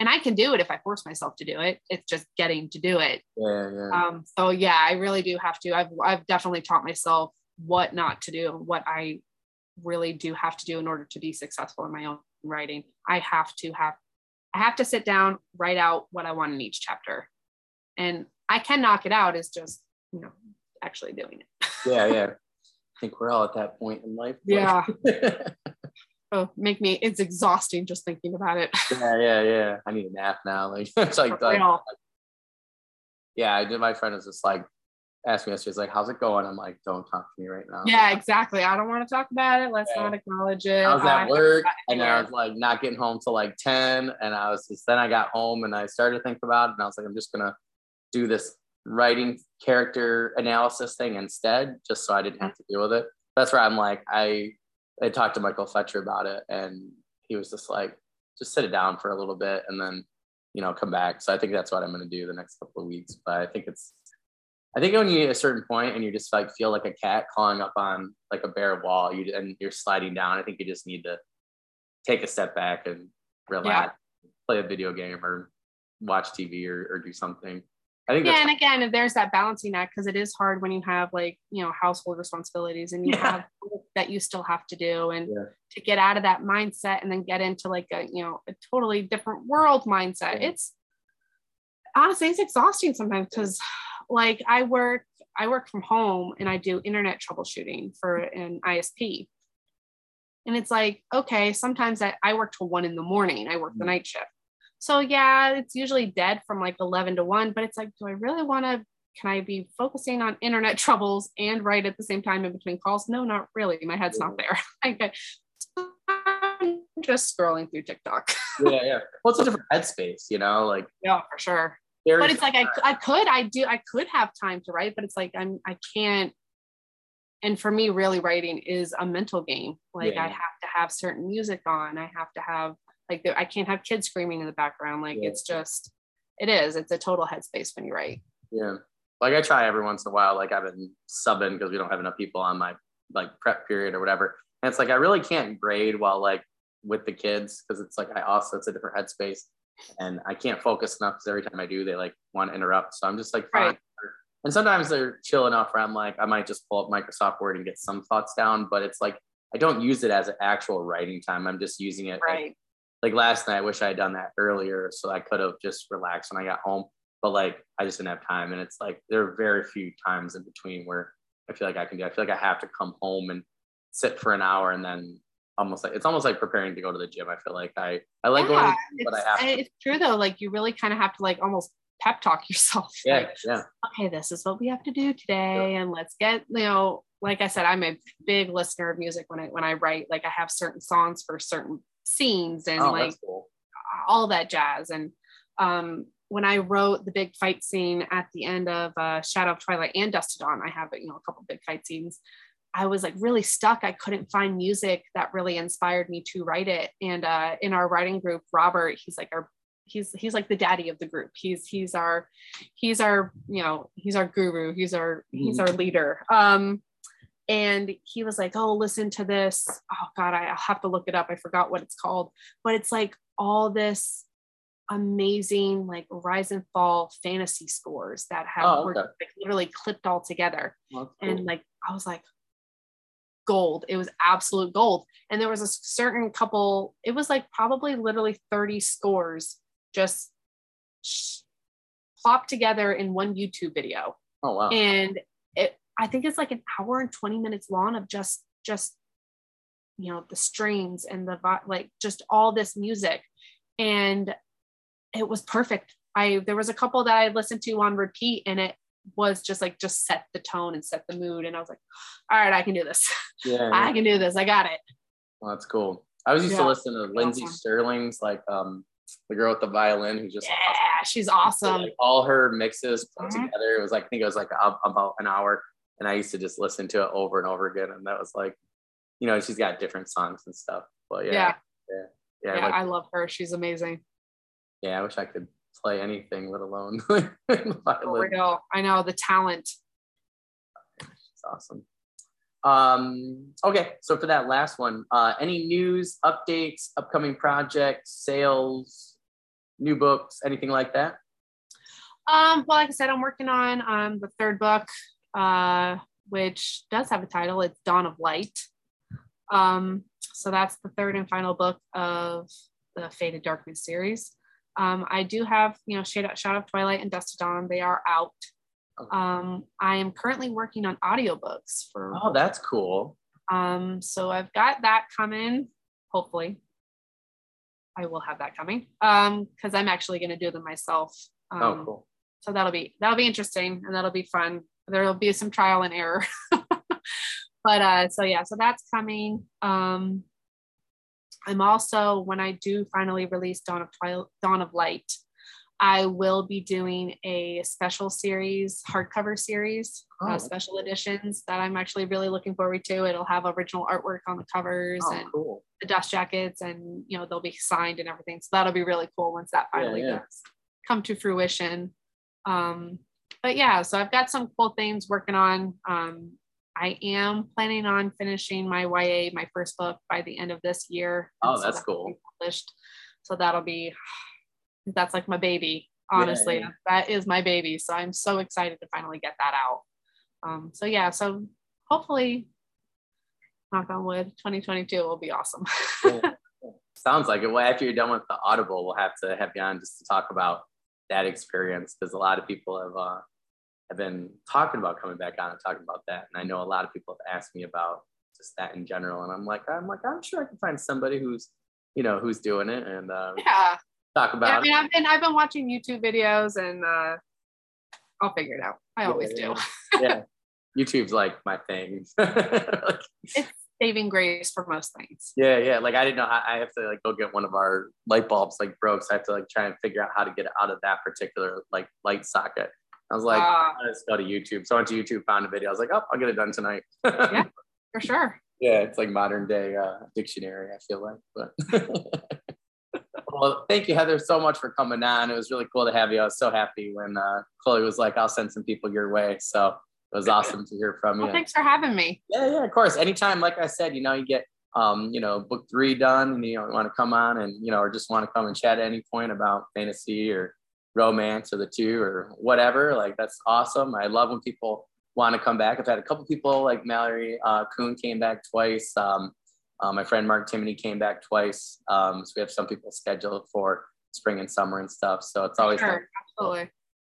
Speaker 2: and I can do it if I force myself to do it. It's just getting to do it.
Speaker 1: yeah, yeah.
Speaker 2: Um, so yeah, I really do have to. I've I've definitely taught myself what not to do and what I really do have to do in order to be successful in my own writing. I have to have I have to sit down, write out what I want in each chapter. And I can knock it out, it's just, you know, actually doing it.
Speaker 1: yeah, yeah. *laughs* I think we're all at that point in life.
Speaker 2: Yeah. *laughs* Oh, make me it's exhausting just thinking about it.
Speaker 1: yeah, yeah. Yeah. I need a nap now. *laughs* Like it's like, like yeah, I did. My friend was just like, asked me yesterday, he's like, how's it going? I'm like, don't talk to me right now.
Speaker 2: Yeah, exactly. I don't want to talk about it. Let's
Speaker 1: Yeah.
Speaker 2: not acknowledge it.
Speaker 1: I was
Speaker 2: I
Speaker 1: at work
Speaker 2: got
Speaker 1: and I was like not getting home till like 10. And I was just then I got home and I started to think about it. And I was like, I'm just gonna do this writing character analysis thing instead, just so I didn't have to deal with it. That's where I'm like, I I talked to Michael Fletcher about it and he was just like, just sit it down for a little bit and then, you know, come back. So I think that's what I'm gonna do the next couple of weeks. But I think it's I think when you get a certain point and you just like feel like a cat clawing up on like a bare wall, you and you're sliding down. I think you just need to take a step back and relax, play a video game or watch TV or, or do something. I think
Speaker 2: yeah, and again, there's that balancing act because it is hard when you have like you know household responsibilities and you
Speaker 1: Yeah.
Speaker 2: have that you still have to do, and
Speaker 1: Yeah.
Speaker 2: to get out of that mindset and then get into like a you know a totally different world mindset.
Speaker 1: Yeah.
Speaker 2: It's honestly it's exhausting sometimes because like I work I work from home and I do internet troubleshooting for an ISP. And it's like, okay, sometimes I, I work till one in the morning. I work the
Speaker 1: Mhm.
Speaker 2: night shift. So yeah, it's usually dead from like 11 to 1, but it's like, do I really want to? Can I be focusing on internet *laughs* troubles and write at the same time in between calls? No, not really. My head's not there. *laughs* I'm just scrolling through TikTok. *laughs*
Speaker 1: yeah, yeah. Well, it's a different headspace, you know, like
Speaker 2: Yeah, for sure. But it's like I, I could, I do, I could have time to write, but it's like I'm, I can't. And for me, really writing is a mental game. Like
Speaker 1: Yeah.
Speaker 2: I have to have certain music on. I have to have like I can't have kids screaming in the background. Like
Speaker 1: Yeah.
Speaker 2: it's just, it is. It's a total headspace when you write.
Speaker 1: Yeah. Like I try every once in a while. Like I've been subbing because we don't have enough people on my like prep period or whatever. And it's like I really can't grade while like with the kids because it's like I also it's a different headspace and I can't focus enough because every time I do they like want to interrupt. So I'm just like fine.
Speaker 2: Right.
Speaker 1: And sometimes they're chill enough where I'm like I might just pull up Microsoft Word and get some thoughts down, but it's like I don't use it as an actual writing time. I'm just using it
Speaker 2: Right.
Speaker 1: like last night. I wish I had done that earlier so I could have just relaxed when I got home. But like I just didn't have time, and it's like there are very few times in between where I feel like I can do. I feel like I have to come home and sit for an hour, and then almost like it's almost like preparing to go to the gym. I feel like I I like going, to
Speaker 2: yeah,
Speaker 1: the gym, but I
Speaker 2: it's,
Speaker 1: have to.
Speaker 2: it's true though. Like you really kind of have to like almost pep talk *laughs* yourself.
Speaker 1: Yeah,
Speaker 2: Like,
Speaker 1: yeah,
Speaker 2: okay, this is what we have to do today, and let's get you know. Like I said, I'm a big listener of music when I when I write. Like I have certain songs for certain scenes and
Speaker 1: oh,
Speaker 2: like
Speaker 1: cool.
Speaker 2: all that jazz. And um, when I wrote the big fight scene at the end of uh, Shadow of Twilight and Dusk to Dawn, I have you know a couple big fight scenes. I was like really stuck. I couldn't find music that really inspired me to write it. And uh, in our writing group, Robert, he's like our he's he's like the daddy of the group. He's he's our he's our you know he's our guru. He's our he's our leader. Um, and he was like, "Oh, listen to this. Oh God, I, I'll have to look it up. I forgot what it's called, but it's like all this amazing like rise and fall fantasy scores that have
Speaker 1: Oh,
Speaker 2: were like literally clipped all together
Speaker 1: that's
Speaker 2: and like I was like gold. It was absolute gold. And there was a certain couple, it was like probably literally 30 scores just plopped together in one YouTube video.
Speaker 1: oh wow.
Speaker 2: And I think it's like an hour and 20 minutes long of just just you know the strings and the like just all this music and it was perfect. I there was a couple that I listened to on repeat and it was just like just set the tone and set the mood and I was like all right I can do this.
Speaker 1: yeah, *laughs*
Speaker 2: I
Speaker 1: yeah.
Speaker 2: can do this. I got it.
Speaker 1: Well, that's cool. I was used to
Speaker 2: Yeah.
Speaker 1: listen to Lindsey
Speaker 2: Awesome.
Speaker 1: Stirling's like um the girl with the violin who just
Speaker 2: Yeah, she's awesome.
Speaker 1: like all her mixes put
Speaker 2: Mhm.
Speaker 1: together. It was like I think it was like a, about an hour, and I used to just listen to it over and over again, and that was like, you know, she's got different songs and stuff. But yeah,
Speaker 2: Yeah.
Speaker 1: yeah,
Speaker 2: Yeah,
Speaker 1: yeah. like,
Speaker 2: I love her. She's amazing.
Speaker 1: yeah, I wish I could play anything, let alone *laughs*
Speaker 2: real. I know the talent.
Speaker 1: It's awesome. Um, okay, so for that last one, uh, any news, updates, upcoming projects, sales, new books, anything like that?
Speaker 2: Um, well, like I said, I'm working on um the third book, uh, which does have a title. It's Dawn of Light. Um, so that's the third and final book of the Faded Darkness series. Um, I do have, you know, Shade Shadow of Twilight and Dusk to Dawn. They are out. Um, I am currently working on audiobooks for
Speaker 1: Oh, that's cool.
Speaker 2: um, so I've got that coming. Hopefully, I will have that coming. Um, because I'm actually going to do them myself. Um,
Speaker 1: oh, cool.
Speaker 2: so that'll be that'll be interesting and that'll be fun. There'll be some trial and error. *laughs* but uh, so yeah, so that's coming. Um, I'm also when I do finally release Dawn of Twilight, Dawn of Light, I will be doing a special series, hardcover series,
Speaker 1: Oh,
Speaker 2: uh, special editions that I'm actually really looking forward to. It'll have original artwork on the covers
Speaker 1: Oh,
Speaker 2: and
Speaker 1: cool.
Speaker 2: the dust jackets, and you know they'll be signed and everything. So that'll be really cool once that
Speaker 1: Yeah,
Speaker 2: finally
Speaker 1: yeah.
Speaker 2: does come to fruition. Um, but yeah, so I've got some cool things working on. Um, I am planning on finishing my YA, my first book, by the end of this year.
Speaker 1: Oh,
Speaker 2: so
Speaker 1: that's
Speaker 2: that
Speaker 1: cool.
Speaker 2: Published. So that'll be that's like my baby. Honestly, that is my baby. So I'm so excited to finally get that out. Um, so yeah, so hopefully, knock on wood, 2022 will be awesome. *laughs*
Speaker 1: Sounds like it. Well, after you're done with the Audible, we'll have to have you on just to talk about that experience because a lot of people have uh, have been talking about coming back on and talking about that, and I know a lot of people have asked me about just that in general, and I'm like, I'm like, I'm sure I can find somebody who's, you know, who's doing it and uh, *laughs*
Speaker 2: yeah.
Speaker 1: talk
Speaker 2: Yeah, I
Speaker 1: about
Speaker 2: mean,
Speaker 1: it.
Speaker 2: I've been I've been watching YouTube videos and uh, I'll figure it out. I
Speaker 1: Yeah,
Speaker 2: always do. *laughs*
Speaker 1: yeah. YouTube's like my thing. *laughs* Like,
Speaker 2: It's saving grace for most things.
Speaker 1: Yeah, yeah. Like I didn't know. I, I have to like go get one of our light bulbs like broke. So I have to like try and figure out how to get it out of that particular like light socket. I was like,
Speaker 2: Ah.
Speaker 1: let's go to YouTube. So I went to YouTube, found a video. I was like, oh, I'll get it done tonight.
Speaker 2: Yeah. *laughs* For sure.
Speaker 1: Yeah, it's like modern day uh, dictionary. I feel like, but *laughs* Well, thank you, Heather, so much for coming on. It was really cool to have you. I was so happy when uh, Chloe was like, "I'll send some people your way." So it was awesome to hear from you.
Speaker 2: Well, thanks for having me.
Speaker 1: Yeah, yeah, of course. Anytime, like I said, you know, you get um, you know, book three done, and you know, want to come on and you know, or just want to come and chat at any point about fantasy or romance or the two or whatever. Like that's awesome. I love when people want to come back. I've had a couple people like Mallory uh, Kuhn came back twice. Um, uh, my friend Mark Timoney came back twice. Um, so we have some people scheduled for spring and summer and stuff. So it's always
Speaker 2: sure, absolutely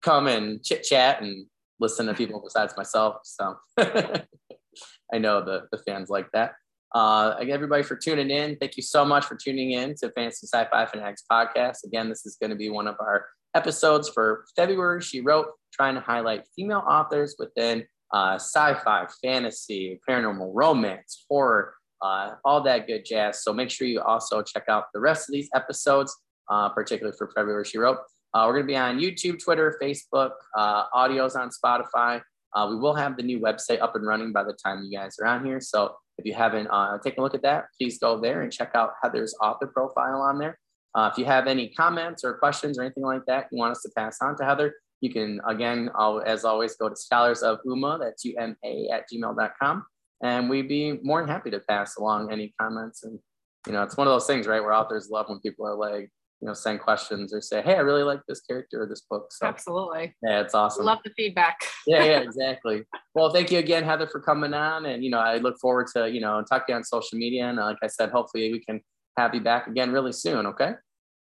Speaker 1: come and chit chat and listen to people besides myself. So *laughs* I know the, the fans like that. Uh, everybody for tuning in. Thank you so much for tuning in to Fantasy Sci-Fi Fanatics podcast. Again, this is going to be one of our episodes for February. She wrote trying to highlight female authors within uh, sci-fi, fantasy, paranormal, romance, horror, uh, all that good jazz. So make sure you also check out the rest of these episodes, uh, particularly for February. She wrote. Uh, we're going to be on YouTube, Twitter, Facebook, uh, audios on Spotify. Uh, we will have the new website up and running by the time you guys are on here. So if you haven't uh, taken a look at that, please go there and check out Heather's author profile on there. Uh, if you have any comments or questions or anything like that you want us to pass on to Heather, you can, again, as always, go to scholars of UMA, that's U-M-A at gmail.com. And we'd be more than happy to pass along any comments. And, you know, it's one of those things, right, where authors love when people are like, you know, send questions or say, hey, I really like this character or this book.
Speaker 2: So, Absolutely.
Speaker 1: Yeah, it's awesome.
Speaker 2: Love the feedback. *laughs*
Speaker 1: yeah, yeah, exactly. Well, thank you again, Heather, for coming on. And, you know, I look forward to, you know, talking on social media. And like I said, hopefully we can have you back again really soon. Okay.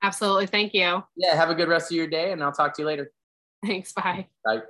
Speaker 2: Absolutely. Thank you.
Speaker 1: Yeah. Have a good rest of your day and I'll talk to you later.
Speaker 2: Thanks. Bye.
Speaker 1: Bye.